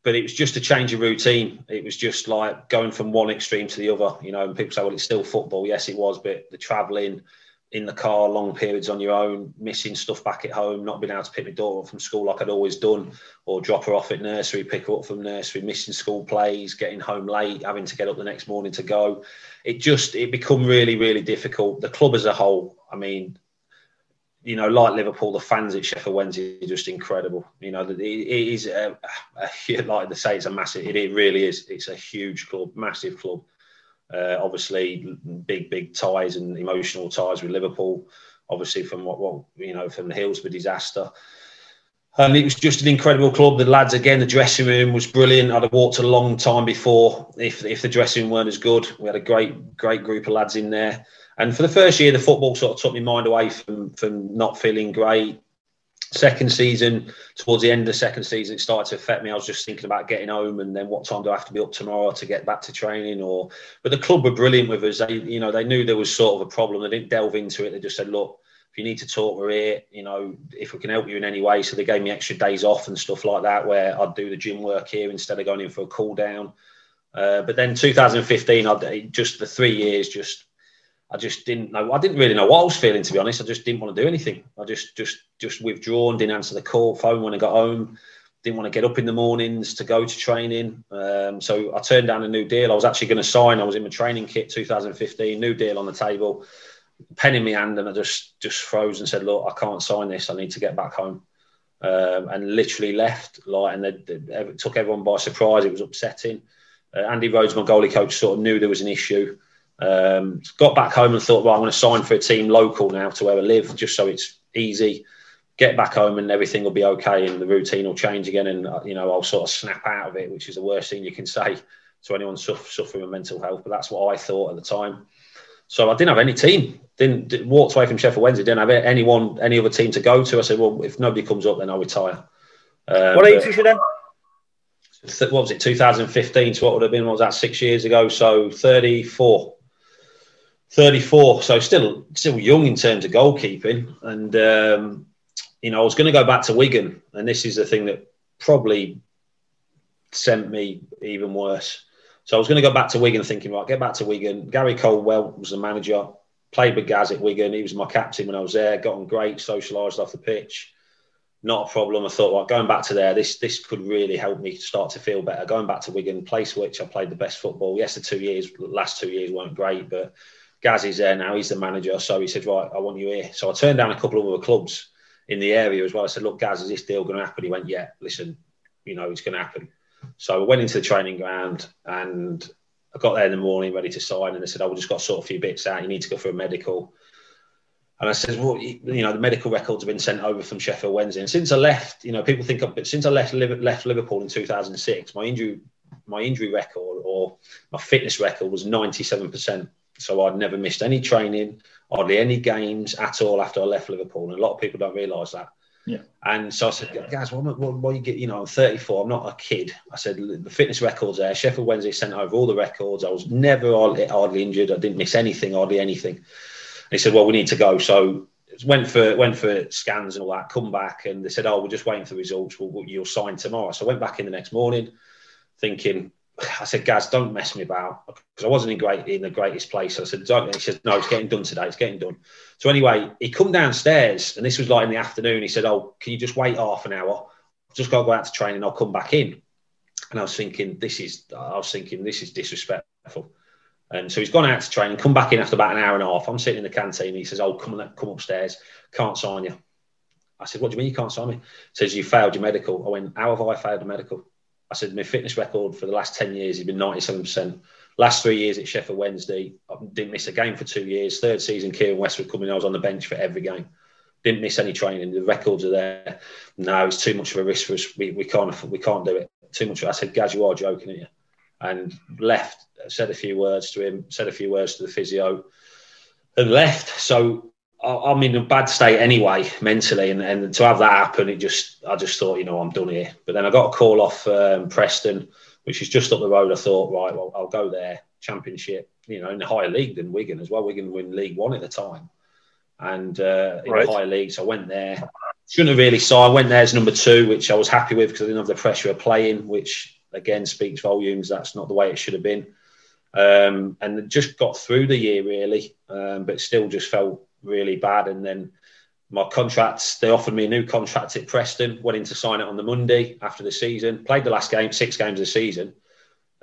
but it was just a change of routine. It was just like going from one extreme to the other, you know. And people say, well, it's still football. Yes, it was, but the travelling in the car, long periods on your own, missing stuff back at home, not being able to pick my daughter up from school like I'd always done, or drop her off at nursery, pick her up from nursery, missing school plays, getting home late, having to get up the next morning to go. It just it become really, really difficult. The club as a whole, I mean, you know, like Liverpool, the fans at Sheffield Wednesday are just incredible. You know, it, is a, a, like they say, it's a massive. It, really is. It's a huge club, massive club. Uh, obviously, big big ties and emotional ties with Liverpool. Obviously, from what, what you know, from the Hillsborough disaster. And it was just an incredible club. The lads, again, the dressing room was brilliant. I'd have walked a long time before if if the dressing room weren't as good. We had a great great group of lads in there. And for the first year, the football sort of took my mind away from from not feeling great. Second season, towards the end of the second season, it started to affect me. I was just thinking about getting home and then what time do I have to be up tomorrow to get back to training? Or, but the club were brilliant with us. They, you know, they knew there was sort of a problem. They didn't delve into it. They just said, look, if you need to talk, we're here. You know, if we can help you in any way. So they gave me extra days off and stuff like that, where I'd do the gym work here instead of going in for a cool down. Uh, but then 2015, I'd just the three years just I just didn't know. I didn't really know what I was feeling, to be honest. I just didn't want to do anything. I just, just, just withdrawn. Didn't answer the call phone when I got home. Didn't want to get up in the mornings to go to training. Um, so I turned down a new deal. I was actually going to sign. I was in my training kit 2015. New deal on the table. Pen in my hand, and I just, just froze and said, "Look, I can't sign this. I need to get back home." Um, and literally left. Like, and they, they, took everyone by surprise. It was upsetting. Uh, Andy Rhodes, my goalie coach, sort of knew there was an issue. Um, got back home and thought, well, I'm going to sign for a team local now to where I live, just so it's easy. Get back home and everything will be okay, and the routine will change again, and uh, you know I'll sort of snap out of it, which is the worst thing you can say to anyone suffering with mental health. But that's what I thought at the time. So I didn't have any team. Didn't, didn't walked away from Sheffield Wednesday. Didn't have anyone, any other team to go to. I said, well, if nobody comes up, then I'll retire. Um, what age is you then? What was it? 2015. So what would have been? What was that? Six years ago. So 34. 34, so still still young in terms of goalkeeping. And um, you know, I was going to go back to Wigan, and this is the thing that probably sent me even worse. So I was going to go back to Wigan, thinking, right, get back to Wigan. Gary Caldwell was the manager. Played with Gaz at Wigan. He was my captain when I was there. Got on great, socialised off the pitch. Not a problem. I thought, well, going back to there, this this could really help me start to feel better. Going back to Wigan, place which I played the best football. Yes, the two years, last two years weren't great, but Gazzy's there now. He's the manager. So he said, right, I want you here. So I turned down a couple of other clubs in the area as well. I said, look, Gaz, is this deal going to happen? He went, yeah, listen, you know, it's going to happen. So I went into the training ground and I got there in the morning ready to sign. And they said, oh, we just got to sort a few bits out. You need to go for a medical. And I said, well, you know, the medical records have been sent over from Sheffield Wednesday. And since I left, you know, people think, of, since I left, left Liverpool in 2006, my injury, my injury record or my fitness record was 97%. So I'd never missed any training, hardly any games at all after I left Liverpool. And a lot of people don't realise that. Yeah. And so I said, guys, why, what, what you get? You know, I'm 34. I'm not a kid. I said the fitness records there. Sheffield Wednesday sent over all the records. I was never hardly, hardly injured. I didn't miss anything, hardly anything. And he said, well, we need to go. So went for went for scans and all that. Come back and they said, oh, we're just waiting for results. Well, you'll sign tomorrow. So I went back in the next morning, thinking I said, guys, don't mess me about because I wasn't in great in the greatest place. So I said, don't. he said, no, it's getting done today. It's getting done. So anyway, he come downstairs, and this was like in the afternoon. He said, oh, can you just wait half an hour? I've just got to go out to train, and I'll come back in. And I was thinking, this is. I was thinking, this is disrespectful. And so he's gone out to train and come back in after about an hour and a half. I'm sitting in the canteen. He says, oh, come come upstairs. Can't sign you. I said, what do you mean you can't sign me? He says, you failed your medical. I went, how have I failed a medical? I said my fitness record for the last 10 years has been 97%. Last three years at Sheffield Wednesday, I didn't miss a game for two years. Third season, Keiren Westwood coming, I was on the bench for every game. Didn't miss any training. The records are there. No, it's too much of a risk for us. We, we can't we can't do it. Too much. I said, Gaz, you are joking, aren't you? And left, said a few words to him, said a few words to the physio, and left. So I'm in a bad state anyway, mentally, and, and to have that happen, it just I just thought, you know, I'm done here. But then I got a call off um, Preston, which is just up the road. I thought, right, well, I'll go there. Championship, you know, in the higher league than Wigan as well. Wigan win League One at the time, and uh, in right. the higher league, so I went there. Shouldn't have really saw. I went there as number two, which I was happy with because I didn't have the pressure of playing, which again speaks volumes. That's not the way it should have been. Um, and just got through the year really, um, but still just felt really bad. And then my contracts, they offered me a new contract at Preston, went in to sign it on the Monday after the season, played the last game, six games of the season,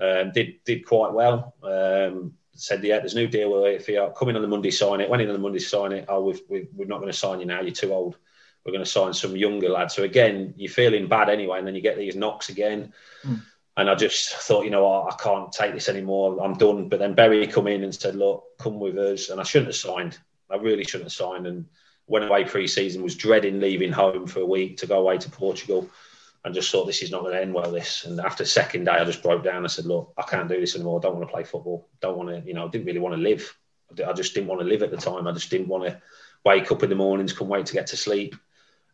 um, did did quite well. Um, said, yeah, there's a new deal with it Come in on the Monday, sign it. Went in on the Monday, sign it. Oh, we've, we, we're not going to sign you now. You're too old. We're going to sign some younger lad. So again, you're feeling bad anyway, and then you get these knocks again. Mm. And I just thought, you know, I, I can't take this anymore. I'm done. But then Bury come in and said, look, come with us. And I shouldn't have signed. I really shouldn't have signed. And went away pre-season, was dreading leaving home for a week to go away to Portugal, and just thought this is not going to end well. This and after second day, I just broke down. I said, look, I can't do this anymore. I don't want to play football. Don't want to, you know, I didn't really want to live. I just didn't want to live at the time. I just didn't want to wake up in the mornings, come wait to get to sleep,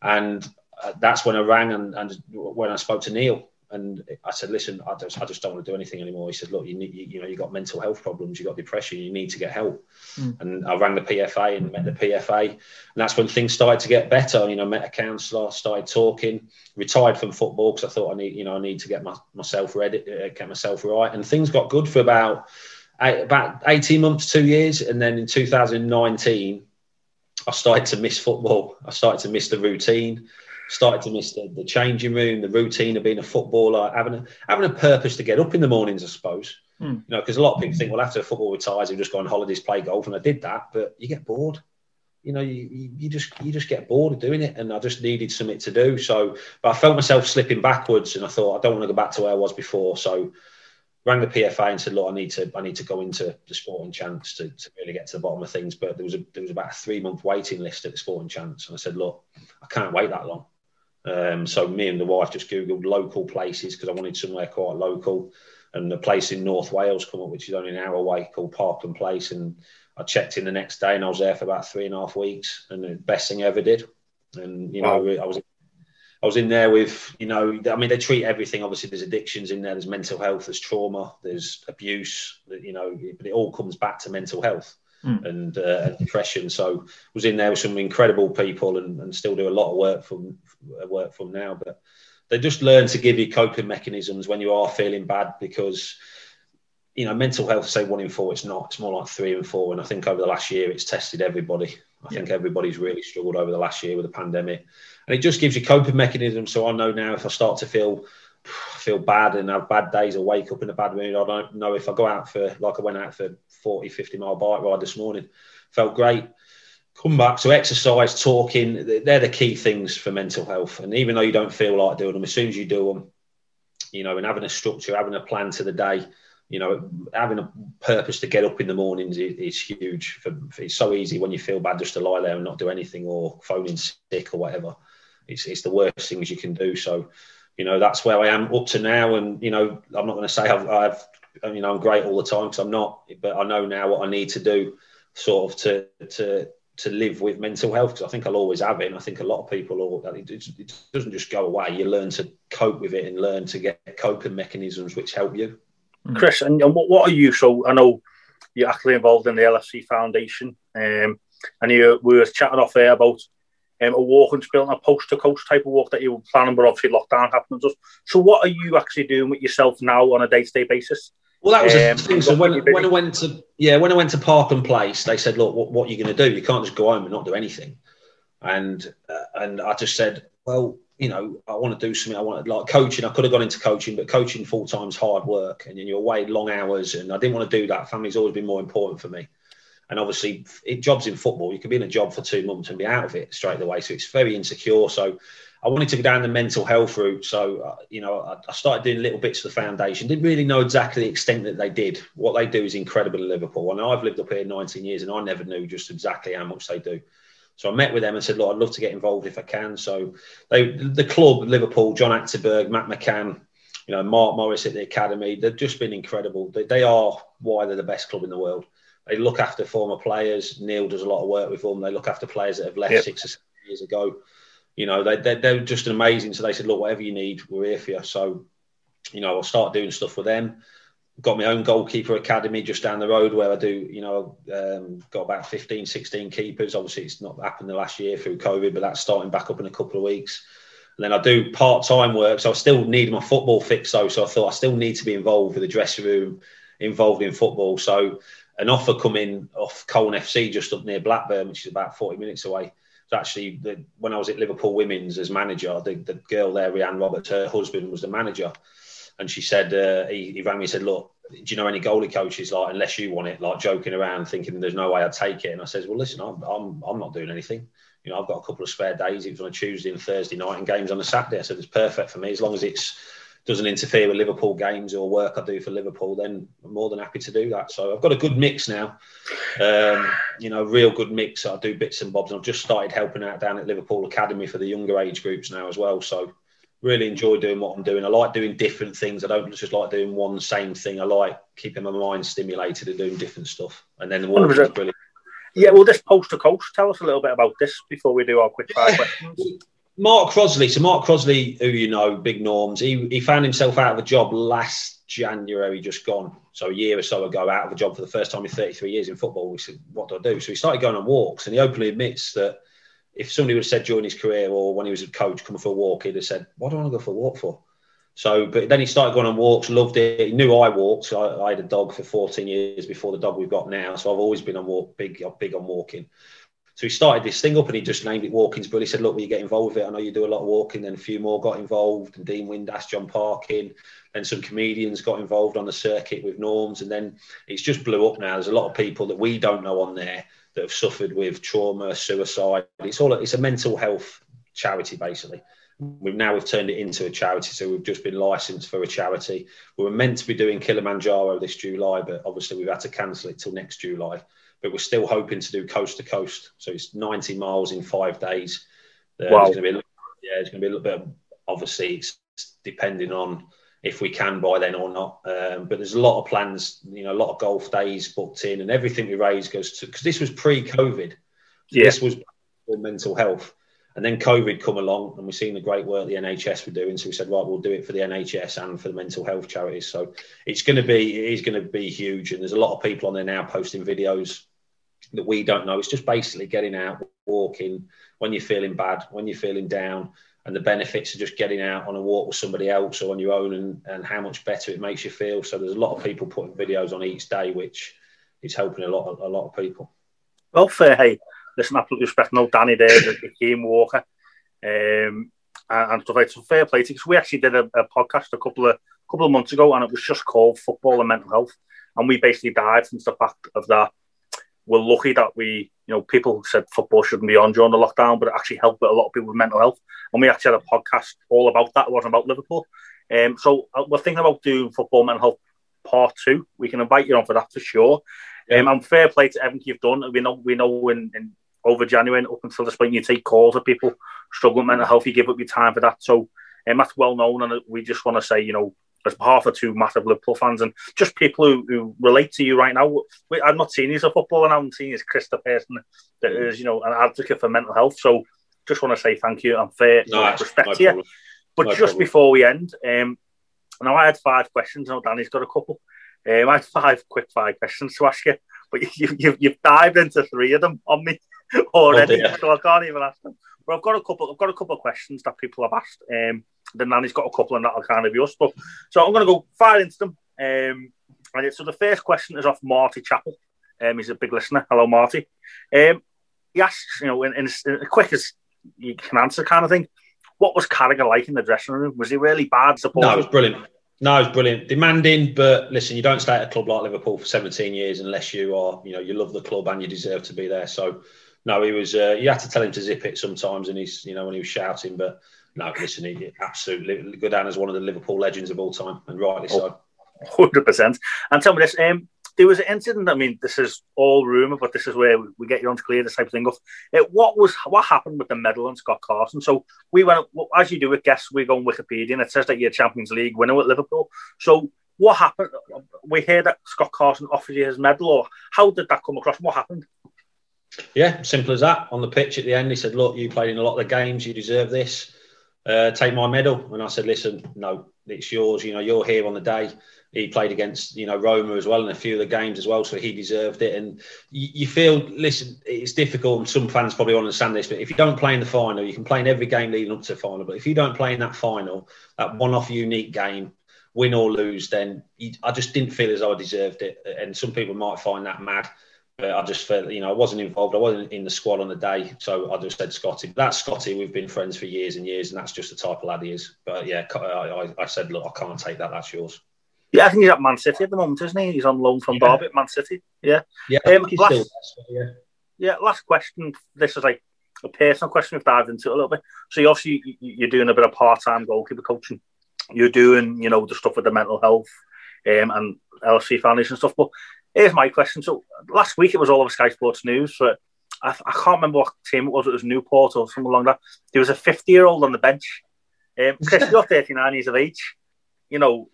and uh, that's when I rang and, and when I spoke to Neil and I said, listen, I just, I just don't want to do anything anymore. He said, look, you need, you, you know, you got mental health problems, you've got depression, you need to get help. Mm. And I rang the PFA and met the PFA, and that's when things started to get better. You know, met a counsellor, started talking, retired from football because I thought I need, you know, I need to get my, myself ready, uh, get myself right, and things got good for about about eighteen months, two years, and then in 2019, I started to miss football. I started to miss the routine started to miss the, the changing room, the routine of being a footballer, having a having a purpose to get up in the mornings, I suppose. Mm. You know, because a lot of people think, well, after football retires, you just go on holidays, play golf, and I did that, but you get bored. You know, you, you just you just get bored of doing it, and I just needed something to do. So, but I felt myself slipping backwards, and I thought I don't want to go back to where I was before. So, rang the PFA and said, "Look, I need to I need to go into the Sporting Chance to, to really get to the bottom of things." But there was a there was about a three month waiting list at the Sporting Chance, and I said, "Look, I can't wait that long." Um, so me and the wife just googled local places because I wanted somewhere quite local, and the place in North Wales come up, which is only an hour away, called Parkland Place. And I checked in the next day, and I was there for about three and a half weeks, and the best thing I ever did. And you know. I was I was in there with, you know, I mean, they treat everything. Obviously, there's addictions in there, there's mental health, there's trauma, there's abuse, you know, but it all comes back to mental health mm. and, uh, and, depression. So was in there with some incredible people and, and still do a lot of work from work from now. But they just learn to give you coping mechanisms when you are feeling bad because you know mental health say one in four it's not it's more like three and four and i think over the last year it's tested everybody i yeah. think everybody's really struggled over the last year with the pandemic and it just gives you coping mechanisms so i know now if i start to feel feel bad and have bad days or wake up in a bad mood i don't know if i go out for like i went out for 40 50 mile bike ride this morning. Felt great. Come back so exercise talking they're the key things for mental health. And even though you don't feel like doing them as soon as you do them you know and having a structure having a plan to the day you know having a purpose to get up in the mornings is, is huge for, it's so easy when you feel bad just to lie there and not do anything or phoning sick or whatever. It's, it's the worst things you can do. So you know that's where I am up to now. And you know, I'm not going to say I've, I've, you know, I'm great all the time because I'm not. But I know now what I need to do, sort of to to to live with mental health because I think I'll always have it. And I think a lot of people, all, it, it doesn't just go away. You learn to cope with it and learn to get coping mechanisms which help you. Chris, and what, what are you? So I know you're actually involved in the LFC Foundation, um, and you we were chatting off there about um, a walk and building a coast to coast type of walk that you were planning, but obviously lockdown happened. and stuff. So, what are you actually doing with yourself now on a day to day basis? Well, that was um, the thing. So when, when I went to yeah, when I went to Parkland Place, they said, "Look, what, what are you going to do? You can't just go home and not do anything." And uh, and I just said, "Well, you know, I want to do something. I want like coaching. I could have gone into coaching, but coaching full time is hard work, and you're away long hours, and I didn't want to do that. Family's always been more important for me." And obviously, it, jobs in football, you could be in a job for two months and be out of it straight away. So it's very insecure. So I wanted to go down the mental health route. So, uh, you know, I, I, started doing little bits of the foundation. Didn't really know exactly the extent that they did. What they do is incredible in Liverpool. And I've lived up here 19 years and I never knew just exactly how much they do. So I met with them and said, look, I'd love to get involved if I can. So they, the club, Liverpool, John Achterberg, Matt McCann, you know, Mark Morris at the academy, they've just been incredible. They, they are why they're the best club in the world they look after former players. Neil does a lot of work with them. They look after players that have left Yep. six or seven years ago. You know, they, they, they're just amazing. So they said, look, whatever you need, we're here for you. So, you know, I'll start doing stuff with them. Got my own goalkeeper academy just down the road where I do, you know, um, got about 15, 16 keepers. Obviously, it's not happened the last year through COVID, but that's starting back up in a couple of weeks. And then I do part time work. So I still need my football fix, though. So I thought I still need to be involved with the dressing room, involved in football. So an offer coming off Colne FC just up near Blackburn, which is about 40 minutes away. So actually, the, when I was at Liverpool Women's as manager, the, the girl there, Rhiannon Roberts, her husband was the manager. And she said, uh, he, he rang me and said, look, do you know any goalie coaches? Like, unless you want it, like joking around, thinking there's no way I'd take it. And I says, well, listen, I'm, I'm, I'm not doing anything. You know, I've got a couple of spare days. It was on a Tuesday and Thursday night and games on a Saturday. I said, it's perfect for me. As long as it's doesn't interfere with Liverpool games or work I do for Liverpool, then I'm more than happy to do that. So I've got a good mix now. Um, you know, real good mix. I do bits and bobs. And I've just started helping out down at Liverpool Academy for the younger age groups now as well. So really enjoy doing what I'm doing. I like doing different things. I don't just like doing one same thing. I like keeping my mind stimulated and doing different stuff. And then the walk is brilliant. Yeah, well, this coast to coast. Tell us a little bit about this before we do our quick fire questions. Mark Crossley. So Mark Crossley, who you know, big norms, he, he found himself out of a job last January, just gone. So a year or so ago, out of a job for the first time in 33 years in football. We said, what do I do? So he started going on walks, and he openly admits that if somebody would have said during his career or when he was a coach, come for a walk, he'd have said, "What do I want to go for a walk for?" So, but then he started going on walks, loved it. He knew I walked. So I, I had a dog for 14 years before the dog we've got now. So I've always been on walk, big, big on walking. So he started this thing up and he just named it Walking's But He said, Look, will you get involved with it? I know you do a lot of walking. Then a few more got involved, and Dean Windass, Jon Parkin, then some comedians got involved on the circuit with norms. And then it's just blew up now. There's a lot of people that we don't know on there that have suffered with trauma, suicide. It's all it's a mental health charity, basically. We've now we've turned it into a charity, so we've just been licensed for a charity. We were meant to be doing Kilimanjaro this July, but obviously we've had to cancel it till next July but we're still hoping to do coast to coast. So it's 90 miles in five days. Uh, Wow. There's going to be a little, yeah, it's going to be a little bit. Of, obviously, it's depending on if we can by then or not. Um, but there's a lot of plans. You know, a lot of golf days booked in, and everything we raise goes to because this was pre-COVID. Yeah. This was for mental health. And then COVID come along, and we've seen the great work the NHS were doing. So we said, right, we'll do it for the NHS and for the mental health charities. So it's going to be, it is going to be huge. And there's a lot of people on there now posting videos that we don't know. It's just basically getting out, walking when you're feeling bad, when you're feeling down, and the benefits of just getting out on a walk with somebody else or on your own, and, and how much better it makes you feel. So there's a lot of people putting videos on each day, which is helping a lot, of, a lot of people. Well, fair. Hey, listen, absolutely respect. No, Danny there, the, game walker, um, and, stuff like. So fair play to because we actually did a, a podcast a couple of couple of months ago, and it was just called Football and Mental Health, and we basically dived into the fact of that. We're lucky that we, you know, people said football shouldn't be on during the lockdown, but it actually helped with a lot of people with mental health. And we actually had a podcast all about that. It wasn't about Liverpool. Um, so uh, we're thinking about doing football mental health part two. We can invite you on for that for sure. Um, and fair play to everything you've done. We know we know in, in over January up until this point, you take calls of people struggling with mental health. You give up your time for that. So um, that's well known, and we just want to say, you know, as behalf of two massive Liverpool fans and just people who, who relate to you right now. We, I'm not seeing you as a footballer. I'm seeing you as Chris, the person that is, you know, an advocate for mental health. So just want to say thank you and fair No, respect no to you. But No just problem. before we end, um, now I had five questions. Now Danny's got a couple. Um, I had five quick five questions to ask you, but you, you, you've dived into three of them on me already, dear. so I can't even ask them. But I've got a couple. I've got a couple of questions that people have asked. Um, then Danny's got a couple, and that'll kind of be us. But so I'm going to go fire into them. Um, and so the first question is off Marty Chapel. Um, he's a big listener. Hello, Marty. Um, he asks, you know, in, in as quick as you can answer, kind of thing. What was Carragher like in the dressing room? Was he really bad? Support? No, it was brilliant. No, it was brilliant. Demanding, but listen, you don't stay at a club like Liverpool for 17 years unless you are, you know, you love the club and you deserve to be there. So, no, he was. Uh, you had to tell him to zip it sometimes, and he's, you know, when he was shouting. But no, listen, he absolutely go down as one of the Liverpool legends of all time, and rightly so. Hundred percent. And tell me this: um, there was an incident. I mean, this is all rumor, but this is where we get you on to clear this type of thing up. Uh, what was what happened with the medal and Scott Carson? So we went as you do with guests. We go on Wikipedia, and it says that you're a Champions League winner with Liverpool. So what happened? We hear that Scott Carson offered you his medal, or how did that come across? What happened? Yeah, simple as that. On the pitch at the end, he said, "Look, you played in a lot of the games. You deserve this. Uh, take my medal." And I said, "Listen, no, it's yours. You know, you're here on the day." He played against, you know, Roma as well in a few of the games as well, so he deserved it. And you, you feel, listen, it's difficult, and some fans probably understand this, but if you don't play in the final, you can play in every game leading up to the final. But if you don't play in that final, that one-off unique game, win or lose, then I just didn't feel as I deserved it. And some people might find that mad, but I just felt, you know, I wasn't involved. I wasn't in the squad on the day, so I just said Scotty. That's Scotty. We've been friends for years and years, and that's just the type of lad he is. But yeah, I, I said, look, I can't take that. That's yours. Yeah, I think he's at Man City at the moment, isn't he? He's on loan from yeah. Derby, Man City. Yeah. Yeah. Um, last, still, yeah. Yeah. Last question. This is like a personal question. We've dived into it a little bit. So you obviously you're doing a bit of part-time goalkeeper coaching you're doing, you know, the stuff with the mental health um, and LFC Foundation and stuff. But here's my question. So last week it was all over Sky Sports News. But I, I can't remember what team it was. It was Newport or something along that. There was a 50 year old on the bench. Um, Chris, you're 39 years of age. You know,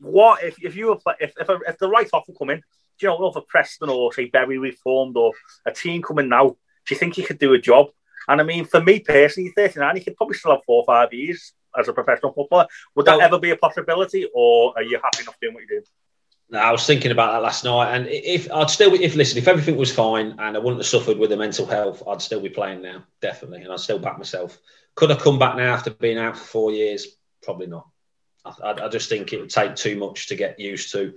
what if, if you were if if, a, if the right offer come in, do you know, over Preston or say Bury reformed or a team coming now, do you think he could do a job? And I mean, for me personally, 39, he could probably still have four or five years as a professional footballer. Would that well, ever be a possibility, or are you happy enough doing what you do? I was thinking about that last night, and if I'd still, if listen, if everything was fine and I wouldn't have suffered with the mental health, I'd still be playing now, definitely, and I'd still back myself. Could I come back now after being out for four years? Probably not. I, I just think it would take too much to get used to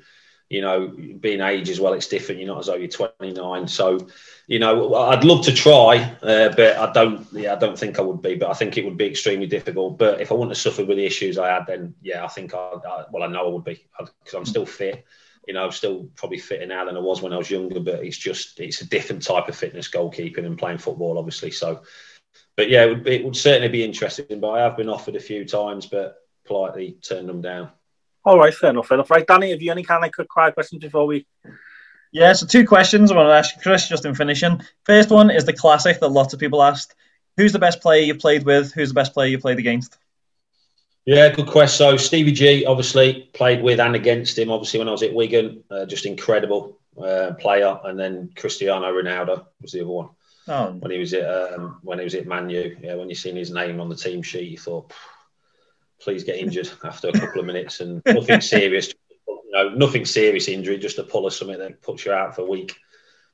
you know, being age as well, it's different. You're not as though you're 29. So, you know, I'd love to try, uh, but I don't. Yeah, I don't think I would be. But I think it would be extremely difficult. But if I wouldn't have suffered with the issues I had, then yeah, I think I. I well, I know I would be because I'm still fit. You know, I'm still probably fitter now than I was when I was younger. But it's just it's a different type of fitness, goalkeeping and playing football, obviously. So, but yeah, it would, it would certainly be interesting. But I have been offered a few times, but politely turned them down. All right, fair enough, fair enough. Right, Danny, have you any kind of quick fire questions before we? Yeah, so two questions I want to ask you, Chris, just in finishing. First one is the classic that lots of people asked. Who's the best player you've played with? Who's the best player you played against? Yeah, good question. So Stevie G, obviously played with and against him. Obviously, when I was at Wigan, uh, just incredible uh, player. And then Cristiano Ronaldo was the other one. Oh. When he was at um, when he was at Manu, yeah, when you seen his name on the team sheet, you thought, please get injured after a couple of minutes and nothing serious. You know, nothing serious injury, just a pull or something that puts you out for a week.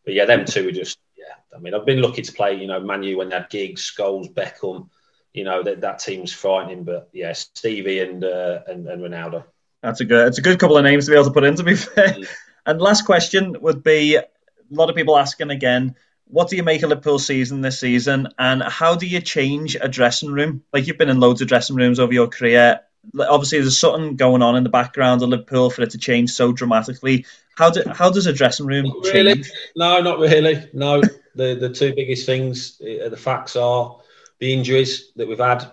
But yeah, them two are just yeah. I mean, I've been lucky to play. You know, Manu when they had Giggs, Scholes, Beckham. You know that that team's frightening. But yeah, Stevie and uh, and, and Ronaldo. That's a good. It's a good couple of names to be able to put in. To be fair. Mm. And last question would be a lot of people asking again what do you make of Liverpool season this season, and how do you change a dressing room? Like you've been in loads of dressing rooms over your career. Obviously, there's something going on in the background of Liverpool for it to change so dramatically. How do, how does a dressing room not really. change? No, not really. No, the the two biggest things, uh, the facts are the injuries that we've had.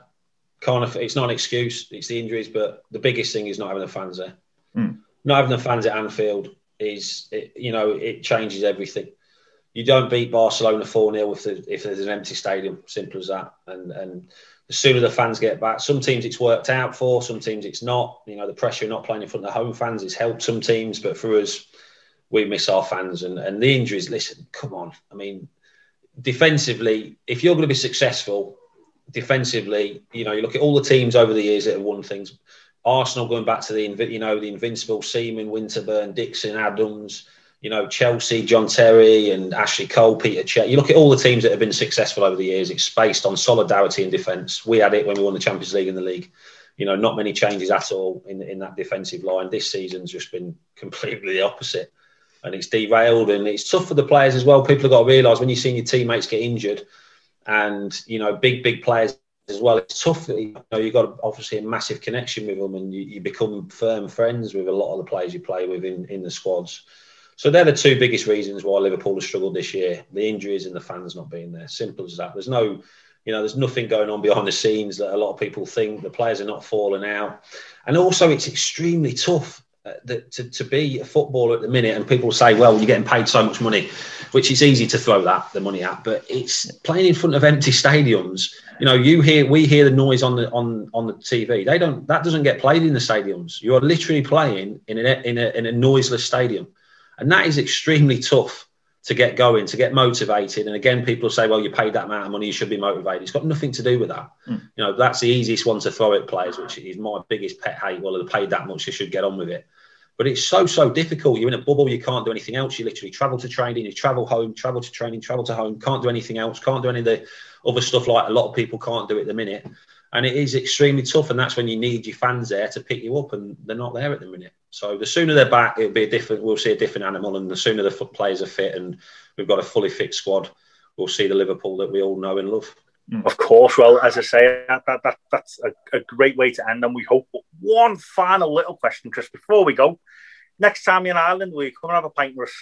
Of, it's not an excuse. It's the injuries, but the biggest thing is not having the fans there. Hmm. Not having the fans at Anfield is, it, you know, it changes everything you don't beat Barcelona 4 0 if, if there's an empty stadium. Simple as that. And and the sooner the fans get back, some teams it's worked out for, some teams it's not. You know, the pressure of not playing in front of the home fans has helped some teams, but for us, we miss our fans. And, and the injuries, listen, come on. I mean, defensively, if you're going to be successful, defensively, you know, you look at all the teams over the years that have won things. Arsenal going back to the you know the invincible Seaman, Winterburn, Dixon, Adams, you know, Chelsea, John Terry and Ashley Cole, Peter Cech. You look at all the teams that have been successful over the years, it's based on solidarity and defence. We had it when we won the Champions League and the league. You know, not many changes at all in, in that defensive line. This season's just been completely the opposite. And it's derailed and it's tough for the players as well. People have got to realise when you've seen your teammates get injured and, you know, big, big players as well. It's tough. You know, you've got obviously a massive connection with them and you, you become firm friends with a lot of the players you play with in, in the squads. So they're the two biggest reasons why Liverpool has struggled this year: the injuries and the fans not being there. Simple as that. There's no, you know, there's nothing going on behind the scenes that a lot of people think. The players are not falling out, and also it's extremely tough uh, to, to be a footballer at the minute. And people say, "Well, you're getting paid so much money." which it's easy to throw that the money at, but it's playing in front of empty stadiums. You know, you hear we hear the noise on the on on the TV. They don't. That doesn't get played in the stadiums. You are literally playing in a in a in a noiseless stadium, and that is extremely tough to get going, to get motivated. And again, people say, well, you paid that amount of money, you should be motivated. It's got nothing to do with that. Mm. You know, that's the easiest one to throw at players, which is my biggest pet hate. Well, they paid that much, you should get on with it. But it's so, so difficult. You're in a bubble, you can't do anything else. You literally travel to training, you travel home, travel to training, travel to home, can't do anything else, can't do any of the other stuff like a lot of people can't do at the minute. And it is extremely tough. And that's when you need your fans there to pick you up, and they're not there at the minute. So the sooner they're back, it'll be a different, we'll see a different animal. And the sooner the players are fit and we've got a fully fit squad, we'll see the Liverpool that we all know and love. Of course. Well, as I say, that, that, that that's a, a, great way to end. And we hope. One final little question, Chris, before we go next time you're in Ireland, will you come and have a pint with us?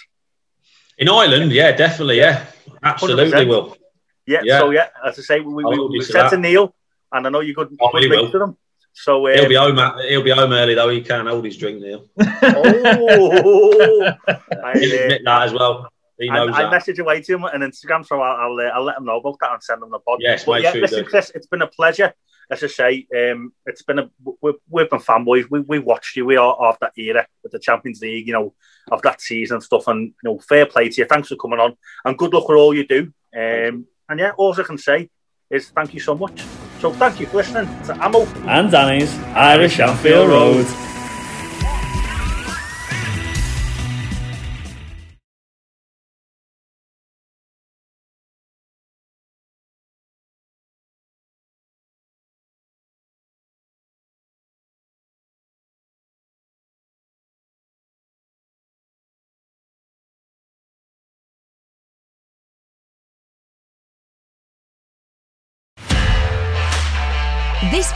In Ireland, yeah, definitely, yeah, absolutely 100%. will. Yeah, yeah, so yeah, as I say, we, we, we said to Neil, and I know you're good, oh, good links with him. So um, he'll be home. He'll be home early though. He can't hold his drink, Neil. oh, I, admit that as well. He knows I, I message away to him on Instagram, so I'll I'll, uh, I'll, let him know about that and send him the pod. Yes, but yeah, listen, Chris, it's been a pleasure as I say, um, it's been a we've, we've been fanboys. We we watched you. We are of that era with the Champions League, you know, of that season and stuff. And you know, fair play to you. Thanks for coming on, and good luck with all you do. Um, and yeah, all I can say is thank you so much. So thank you for listening to Ammo and Danny's Irish Anfield Road.